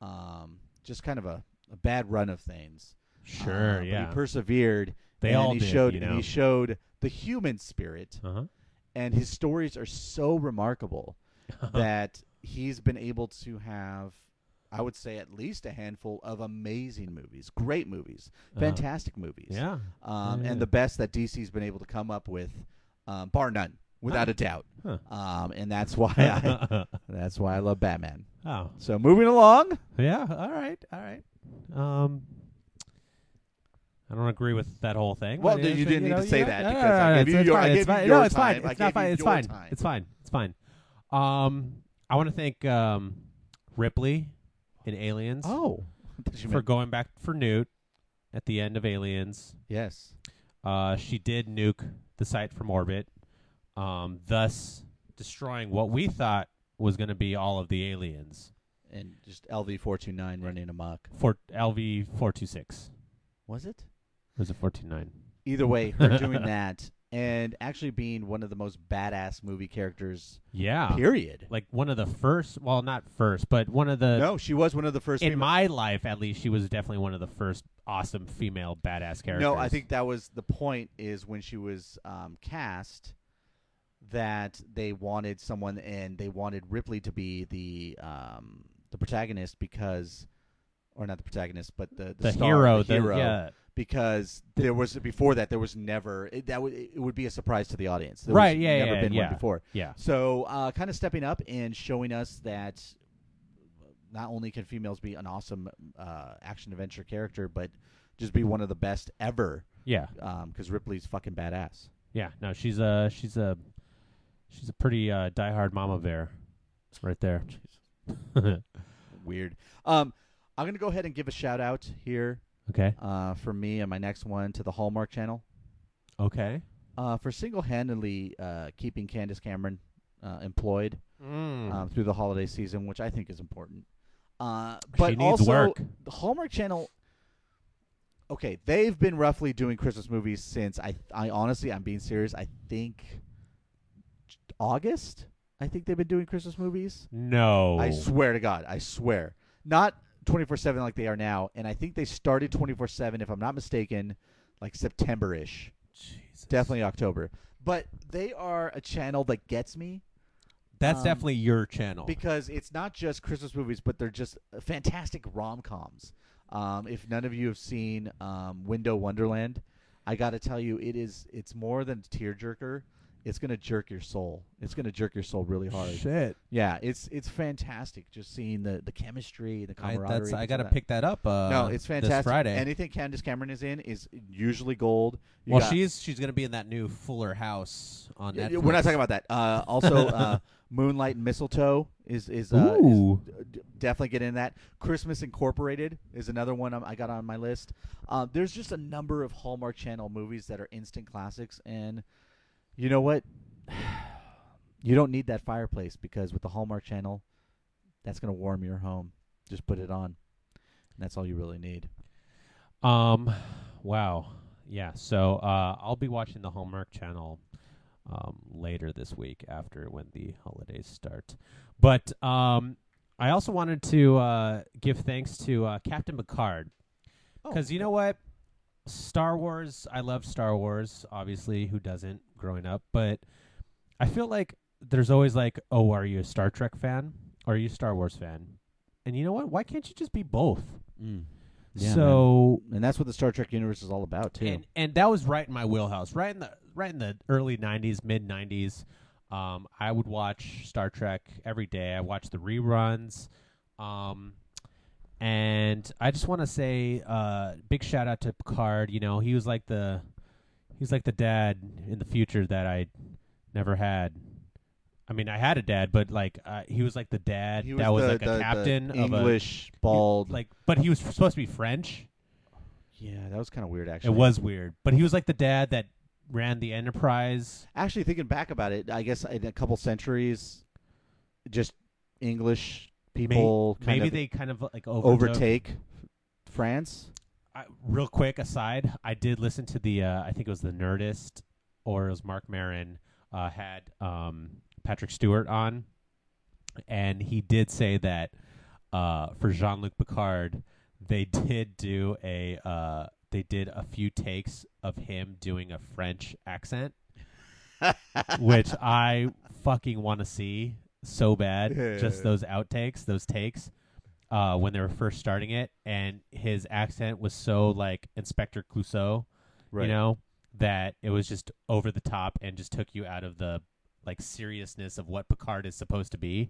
[SPEAKER 2] um, just kind of a, a bad run of things.
[SPEAKER 1] sure
[SPEAKER 2] Uh,
[SPEAKER 1] yeah
[SPEAKER 2] he persevered.
[SPEAKER 1] They
[SPEAKER 2] and
[SPEAKER 1] all
[SPEAKER 2] he
[SPEAKER 1] did,
[SPEAKER 2] showed
[SPEAKER 1] you
[SPEAKER 2] and he showed the human spirit,
[SPEAKER 1] uh-huh
[SPEAKER 2] and his stories are so remarkable that he's been able to have. I would say at least a handful of amazing movies, great movies,
[SPEAKER 1] Uh-huh.
[SPEAKER 2] fantastic movies
[SPEAKER 1] yeah
[SPEAKER 2] um,
[SPEAKER 1] Yeah.
[SPEAKER 2] and the best that DC's been able to come up with, um, bar none, without a doubt.
[SPEAKER 1] Huh.
[SPEAKER 2] Um, and that's why I, that's why I love Batman.
[SPEAKER 1] oh
[SPEAKER 2] So moving along,
[SPEAKER 1] Yeah. All right. All right. Um, I don't agree with that whole thing.
[SPEAKER 2] Well,
[SPEAKER 1] but
[SPEAKER 2] you didn't need
[SPEAKER 1] know,
[SPEAKER 2] to say
[SPEAKER 1] you
[SPEAKER 2] that
[SPEAKER 1] know,
[SPEAKER 2] because
[SPEAKER 1] no,
[SPEAKER 2] I
[SPEAKER 1] no,
[SPEAKER 2] gave
[SPEAKER 1] it's-
[SPEAKER 2] you
[SPEAKER 1] it's
[SPEAKER 2] your- I
[SPEAKER 1] fine,
[SPEAKER 2] gave
[SPEAKER 1] it's
[SPEAKER 2] you
[SPEAKER 1] fine.
[SPEAKER 2] your
[SPEAKER 1] No, it's fine.
[SPEAKER 2] time. I
[SPEAKER 1] It's not
[SPEAKER 2] gave
[SPEAKER 1] fine.
[SPEAKER 2] you
[SPEAKER 1] It's
[SPEAKER 2] your
[SPEAKER 1] fine.
[SPEAKER 2] time.
[SPEAKER 1] It's fine. It's fine. Um, I want to thank um Ripley in Aliens
[SPEAKER 2] oh,
[SPEAKER 1] for going back for Newt at the end of Aliens.
[SPEAKER 2] yes,
[SPEAKER 1] Uh, she did nuke the site from orbit, um, thus destroying what we thought was going to be all of the aliens
[SPEAKER 2] and just LV four two nine running amok.
[SPEAKER 1] for LV four two six.
[SPEAKER 2] Was it?
[SPEAKER 1] Was it four two nine?
[SPEAKER 2] Either way, her doing that and actually being one of the most badass movie characters.
[SPEAKER 1] Yeah.
[SPEAKER 2] Period.
[SPEAKER 1] like one of the first well not first but one of the
[SPEAKER 2] no, she was one of the first.
[SPEAKER 1] in
[SPEAKER 2] female-
[SPEAKER 1] my life at least she was definitely one of the first awesome female badass characters
[SPEAKER 2] No, I think that was the point. Is when she was um, cast, that they wanted someone, and they wanted Ripley to be the um, the protagonist because, or not the protagonist, but the the,
[SPEAKER 1] the
[SPEAKER 2] star,
[SPEAKER 1] hero
[SPEAKER 2] the
[SPEAKER 1] the,
[SPEAKER 2] hero,
[SPEAKER 1] yeah
[SPEAKER 2] because there was before that there was never it, that would it would be a surprise to the audience. There
[SPEAKER 1] Right, yeah,
[SPEAKER 2] never
[SPEAKER 1] yeah,
[SPEAKER 2] been
[SPEAKER 1] yeah.
[SPEAKER 2] one before.
[SPEAKER 1] yeah
[SPEAKER 2] So, uh, kind of stepping up and showing us that not only can females be an awesome uh, action adventure character, but just be one of the best ever.
[SPEAKER 1] yeah
[SPEAKER 2] Because Ripley's fucking badass.
[SPEAKER 1] yeah no she's a she's a she's a pretty uh diehard mama bear right there
[SPEAKER 2] Weird. Um, I'm gonna go ahead and give a shout out here
[SPEAKER 1] okay
[SPEAKER 2] uh, for me and my next one to the Hallmark Channel
[SPEAKER 1] okay
[SPEAKER 2] uh, for single-handedly uh, keeping Candace Cameron uh, employed
[SPEAKER 1] mm.
[SPEAKER 2] um, through the holiday season, which I think is important. Uh, but
[SPEAKER 1] she needs
[SPEAKER 2] also,
[SPEAKER 1] work
[SPEAKER 2] the Hallmark Channel. Okay, they've been roughly doing Christmas movies since I. I honestly, I'm being serious. I think August. I think they've been doing Christmas movies.
[SPEAKER 1] no
[SPEAKER 2] I swear to God, I swear. Not 24 7 like they are now. And I think they started 24 7, if I'm not mistaken, like September ish. Definitely October. But they are a channel that gets me
[SPEAKER 1] that's
[SPEAKER 2] um,
[SPEAKER 1] definitely your channel
[SPEAKER 2] because it's not just Christmas movies, but they're just fantastic rom coms. Um, if none of you have seen um, Window Wonderland, I got to tell you, it is it's more than tearjerker. It's gonna jerk your soul. It's gonna jerk your soul really hard.
[SPEAKER 1] shit
[SPEAKER 2] Yeah, it's it's fantastic just seeing the the chemistry, the
[SPEAKER 1] I,
[SPEAKER 2] camaraderie.
[SPEAKER 1] that's I gotta pick that up uh
[SPEAKER 2] No, it's fantastic.
[SPEAKER 1] this Friday
[SPEAKER 2] Anything Candace Cameron is in is usually gold. You
[SPEAKER 1] well
[SPEAKER 2] got-
[SPEAKER 1] she's she's gonna be in that new Fuller House on
[SPEAKER 2] Yeah,
[SPEAKER 1] Netflix
[SPEAKER 2] yeah, We're not talking about that. Uh, also, uh, Moonlight and Mistletoe is is, uh, is
[SPEAKER 1] Ooh.
[SPEAKER 2] d- definitely get in that. Christmas Incorporated is another one I'm- I got on my list. Uh, there's just a number of Hallmark Channel movies that are instant classics, and you know what? You don't need that fireplace because with the Hallmark Channel, that's gonna warm your home. Just put it on. And that's all you really need.
[SPEAKER 1] Um, wow, yeah. So uh, I'll be watching the Hallmark Channel um, later this week after when the holidays start. But um, I also wanted to uh, give thanks to uh, Captain Picard because you know what, Star Wars. I love Star Wars. Obviously, who doesn't growing up? But I feel like there's always like, oh, are you a Star Trek fan? Or are you a Star Wars fan? And you know what? Why can't you just be both?
[SPEAKER 2] Mm. Yeah,
[SPEAKER 1] so
[SPEAKER 2] and that's what the Star Trek universe is all about too.
[SPEAKER 1] and and that was right in my wheelhouse, right in the right in the early '90s, mid '90s. Um, I would watch Star Trek every day. I watched the reruns, um, and I just want to say, uh, big shout out to Picard. You know, he was like the he was like the dad in the future that I never had. I mean, I had a dad, but like uh, he was like the dad
[SPEAKER 2] he was
[SPEAKER 1] that was
[SPEAKER 2] the,
[SPEAKER 1] like
[SPEAKER 2] the-
[SPEAKER 1] a
[SPEAKER 2] the
[SPEAKER 1] captain of a
[SPEAKER 2] English bald.
[SPEAKER 1] like, but he was supposed to be French.
[SPEAKER 2] yeah, that was kind of weird. Actually,
[SPEAKER 1] It was weird, but he was like the dad that ran the Enterprise.
[SPEAKER 2] Actually, thinking back about it, I guess in a couple centuries, just English
[SPEAKER 1] May-
[SPEAKER 2] people kind
[SPEAKER 1] maybe
[SPEAKER 2] of
[SPEAKER 1] they kind of like overtook-
[SPEAKER 2] overtake France.
[SPEAKER 1] I, real quick aside, I did listen to the uh, I think it was the Nerdist or it was Marc Maron uh, had um, Patrick Stewart on, and he did say that uh, for Jean Luc Picard, they did do a uh, they did a few takes of him doing a French accent, which I fucking want to see so bad. Just those outtakes, those takes. Uh, when they were first starting it, and his accent was so like Inspector Clouseau,
[SPEAKER 2] Right.
[SPEAKER 1] you know, that it was just over the top and just took you out of the like seriousness of what Picard is supposed to be.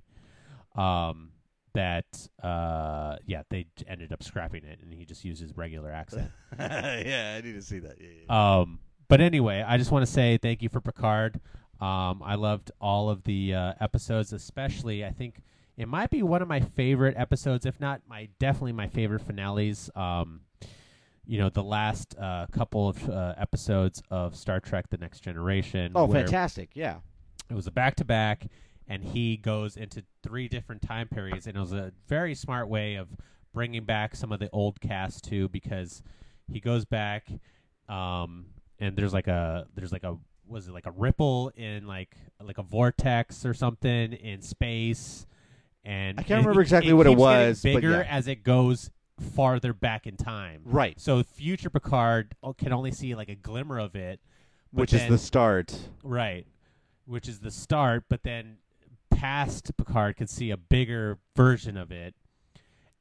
[SPEAKER 1] Um, that uh, yeah, they ended up scrapping it, and he just used his regular accent.
[SPEAKER 2] yeah, I need to see that. Yeah, yeah.
[SPEAKER 1] Um, but anyway, I just want to say thank you for Picard. Um, I loved all of the uh, episodes, especially I think it might be one of my favorite episodes, if not my definitely my favorite finales. Um, you know, the last uh, couple of uh, episodes of Star Trek: The Next Generation.
[SPEAKER 2] oh, fantastic! Yeah,
[SPEAKER 1] It was a back to back, and he goes into three different time periods, and it was a very smart way of bringing back some of the old cast too, because he goes back, um, and there's like a there's like a was it like a ripple in like like a vortex or something in space, and
[SPEAKER 2] I can't remember exactly what it
[SPEAKER 1] keeps getting
[SPEAKER 2] was, but
[SPEAKER 1] Bigger
[SPEAKER 2] yeah.
[SPEAKER 1] as it goes farther back in time.
[SPEAKER 2] right.
[SPEAKER 1] So future Picard o- can only see like a glimmer of it, but
[SPEAKER 2] Which is
[SPEAKER 1] then-
[SPEAKER 2] the start.
[SPEAKER 1] Right. Which is the start, but then past Picard can see a bigger version of it.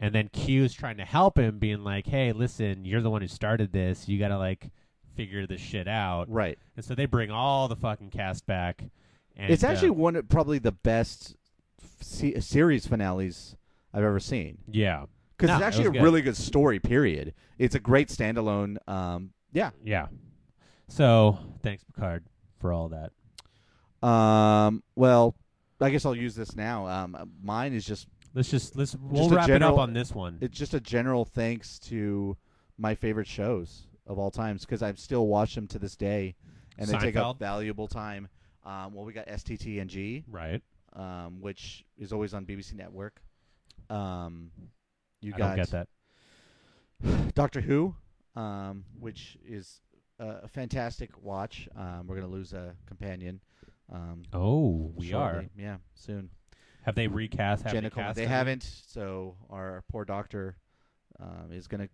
[SPEAKER 1] And then Q's trying to help him, being like, hey, listen, you're the one who started this. You got to, like, figure this shit out.
[SPEAKER 2] Right.
[SPEAKER 1] And so they bring all the fucking cast back. And,
[SPEAKER 2] it's actually
[SPEAKER 1] uh,
[SPEAKER 2] one of probably the best se- series finales I've ever seen.
[SPEAKER 1] yeah.
[SPEAKER 2] Because
[SPEAKER 1] No,
[SPEAKER 2] it's
[SPEAKER 1] it
[SPEAKER 2] actually a
[SPEAKER 1] was good.
[SPEAKER 2] really good story. Period. It's a great standalone. Um, yeah.
[SPEAKER 1] Yeah. So thanks, Picard, for all that.
[SPEAKER 2] Um, well, I guess I'll use this now. Um, mine is just
[SPEAKER 1] Let's just, let's, we'll
[SPEAKER 2] a
[SPEAKER 1] wrap it
[SPEAKER 2] general-
[SPEAKER 1] up on this one.
[SPEAKER 2] it's just a general thanks to my favorite shows of all times because I've still watch them to this day, and they take
[SPEAKER 1] Seinfeld?
[SPEAKER 2] up valuable time. Um, well, we got STTNG,
[SPEAKER 1] right.
[SPEAKER 2] Um, which is always on BBC Network. Um, you
[SPEAKER 1] I
[SPEAKER 2] got
[SPEAKER 1] don't get that.
[SPEAKER 2] Doctor Who, um, which is a fantastic watch. Um, we're gonna lose a companion. Um,
[SPEAKER 1] Oh, we
[SPEAKER 2] shortly.
[SPEAKER 1] are.
[SPEAKER 2] Yeah, soon.
[SPEAKER 1] Have they recast? Have
[SPEAKER 2] Jenna
[SPEAKER 1] they
[SPEAKER 2] Coleman. They haven't, so our poor doctor um, is gonna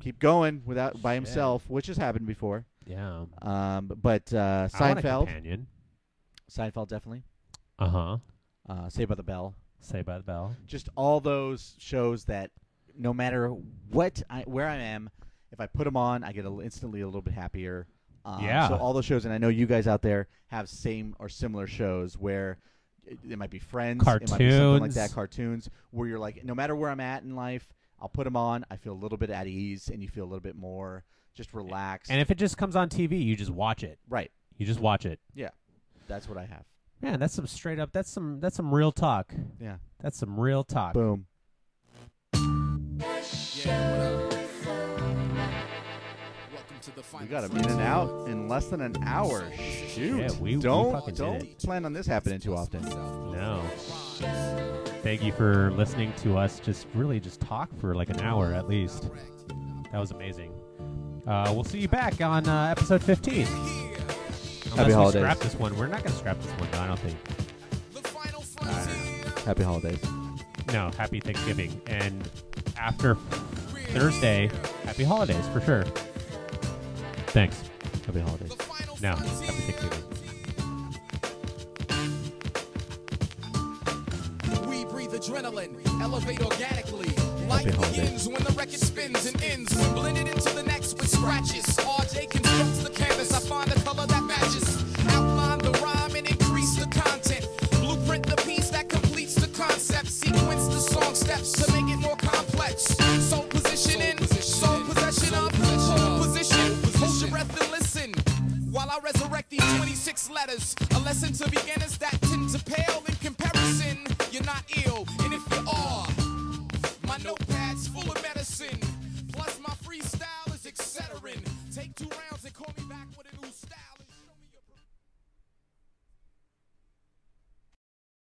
[SPEAKER 2] keep going without by himself, which has happened before.
[SPEAKER 1] Yeah.
[SPEAKER 2] Um, but uh,
[SPEAKER 1] a
[SPEAKER 2] Seinfeld. Seinfeld definitely.
[SPEAKER 1] Uh huh.
[SPEAKER 2] Uh, Saved by the Bell.
[SPEAKER 1] Say by the bell.
[SPEAKER 2] Just all those shows that, no matter what I, where I am, if I put them on, I get a, instantly a little bit happier. Um,
[SPEAKER 1] Yeah.
[SPEAKER 2] So all those shows, and I know you guys out there have same or similar shows where it, it might be Friends, it might be something like that, cartoons, where you're like, no matter where I'm at in life, I'll put them on. I feel a little bit at ease, and you feel a little bit more just relaxed.
[SPEAKER 1] And if it just comes on TV, you just watch it.
[SPEAKER 2] right,
[SPEAKER 1] You just watch it. Yeah.
[SPEAKER 2] That's what I have.
[SPEAKER 1] Man, that's some straight up. That's some. That's some real talk.
[SPEAKER 2] Yeah.
[SPEAKER 1] That's some real talk.
[SPEAKER 2] Boom. We got them in and out in less than an hour. Shoot!
[SPEAKER 1] Yeah, we- we
[SPEAKER 2] don't
[SPEAKER 1] did
[SPEAKER 2] don't plan on this happening too often.
[SPEAKER 1] No. Thank you for listening to us. Just really just talk for like an hour at least. That was amazing. Uh, we'll see you back on uh, episode 15. Unless we
[SPEAKER 2] holidays.
[SPEAKER 1] scrap this one. We're not gonna scrap this one. No, I don't think.
[SPEAKER 2] Happy holidays.
[SPEAKER 1] No, happy Thanksgiving. And after Thursday, happy holidays for sure. Thanks.
[SPEAKER 2] Happy holidays.
[SPEAKER 1] No, happy Thanksgiving.
[SPEAKER 7] We breathe adrenaline, elevate organically. Life
[SPEAKER 2] Happy holidays.
[SPEAKER 7] begins when the record spins and ends. Blended into the next with scratches. RJ constructs the canvas. I find a color that matches. Outline the rhyme and increase the content. Blueprint the piece that completes the concept. Sequence the song steps to make it more complex. Soul positioning, soul possession of, soul position. Hold your breath and listen. While I resurrect these 26 letters, a lesson to beginners that tend to pale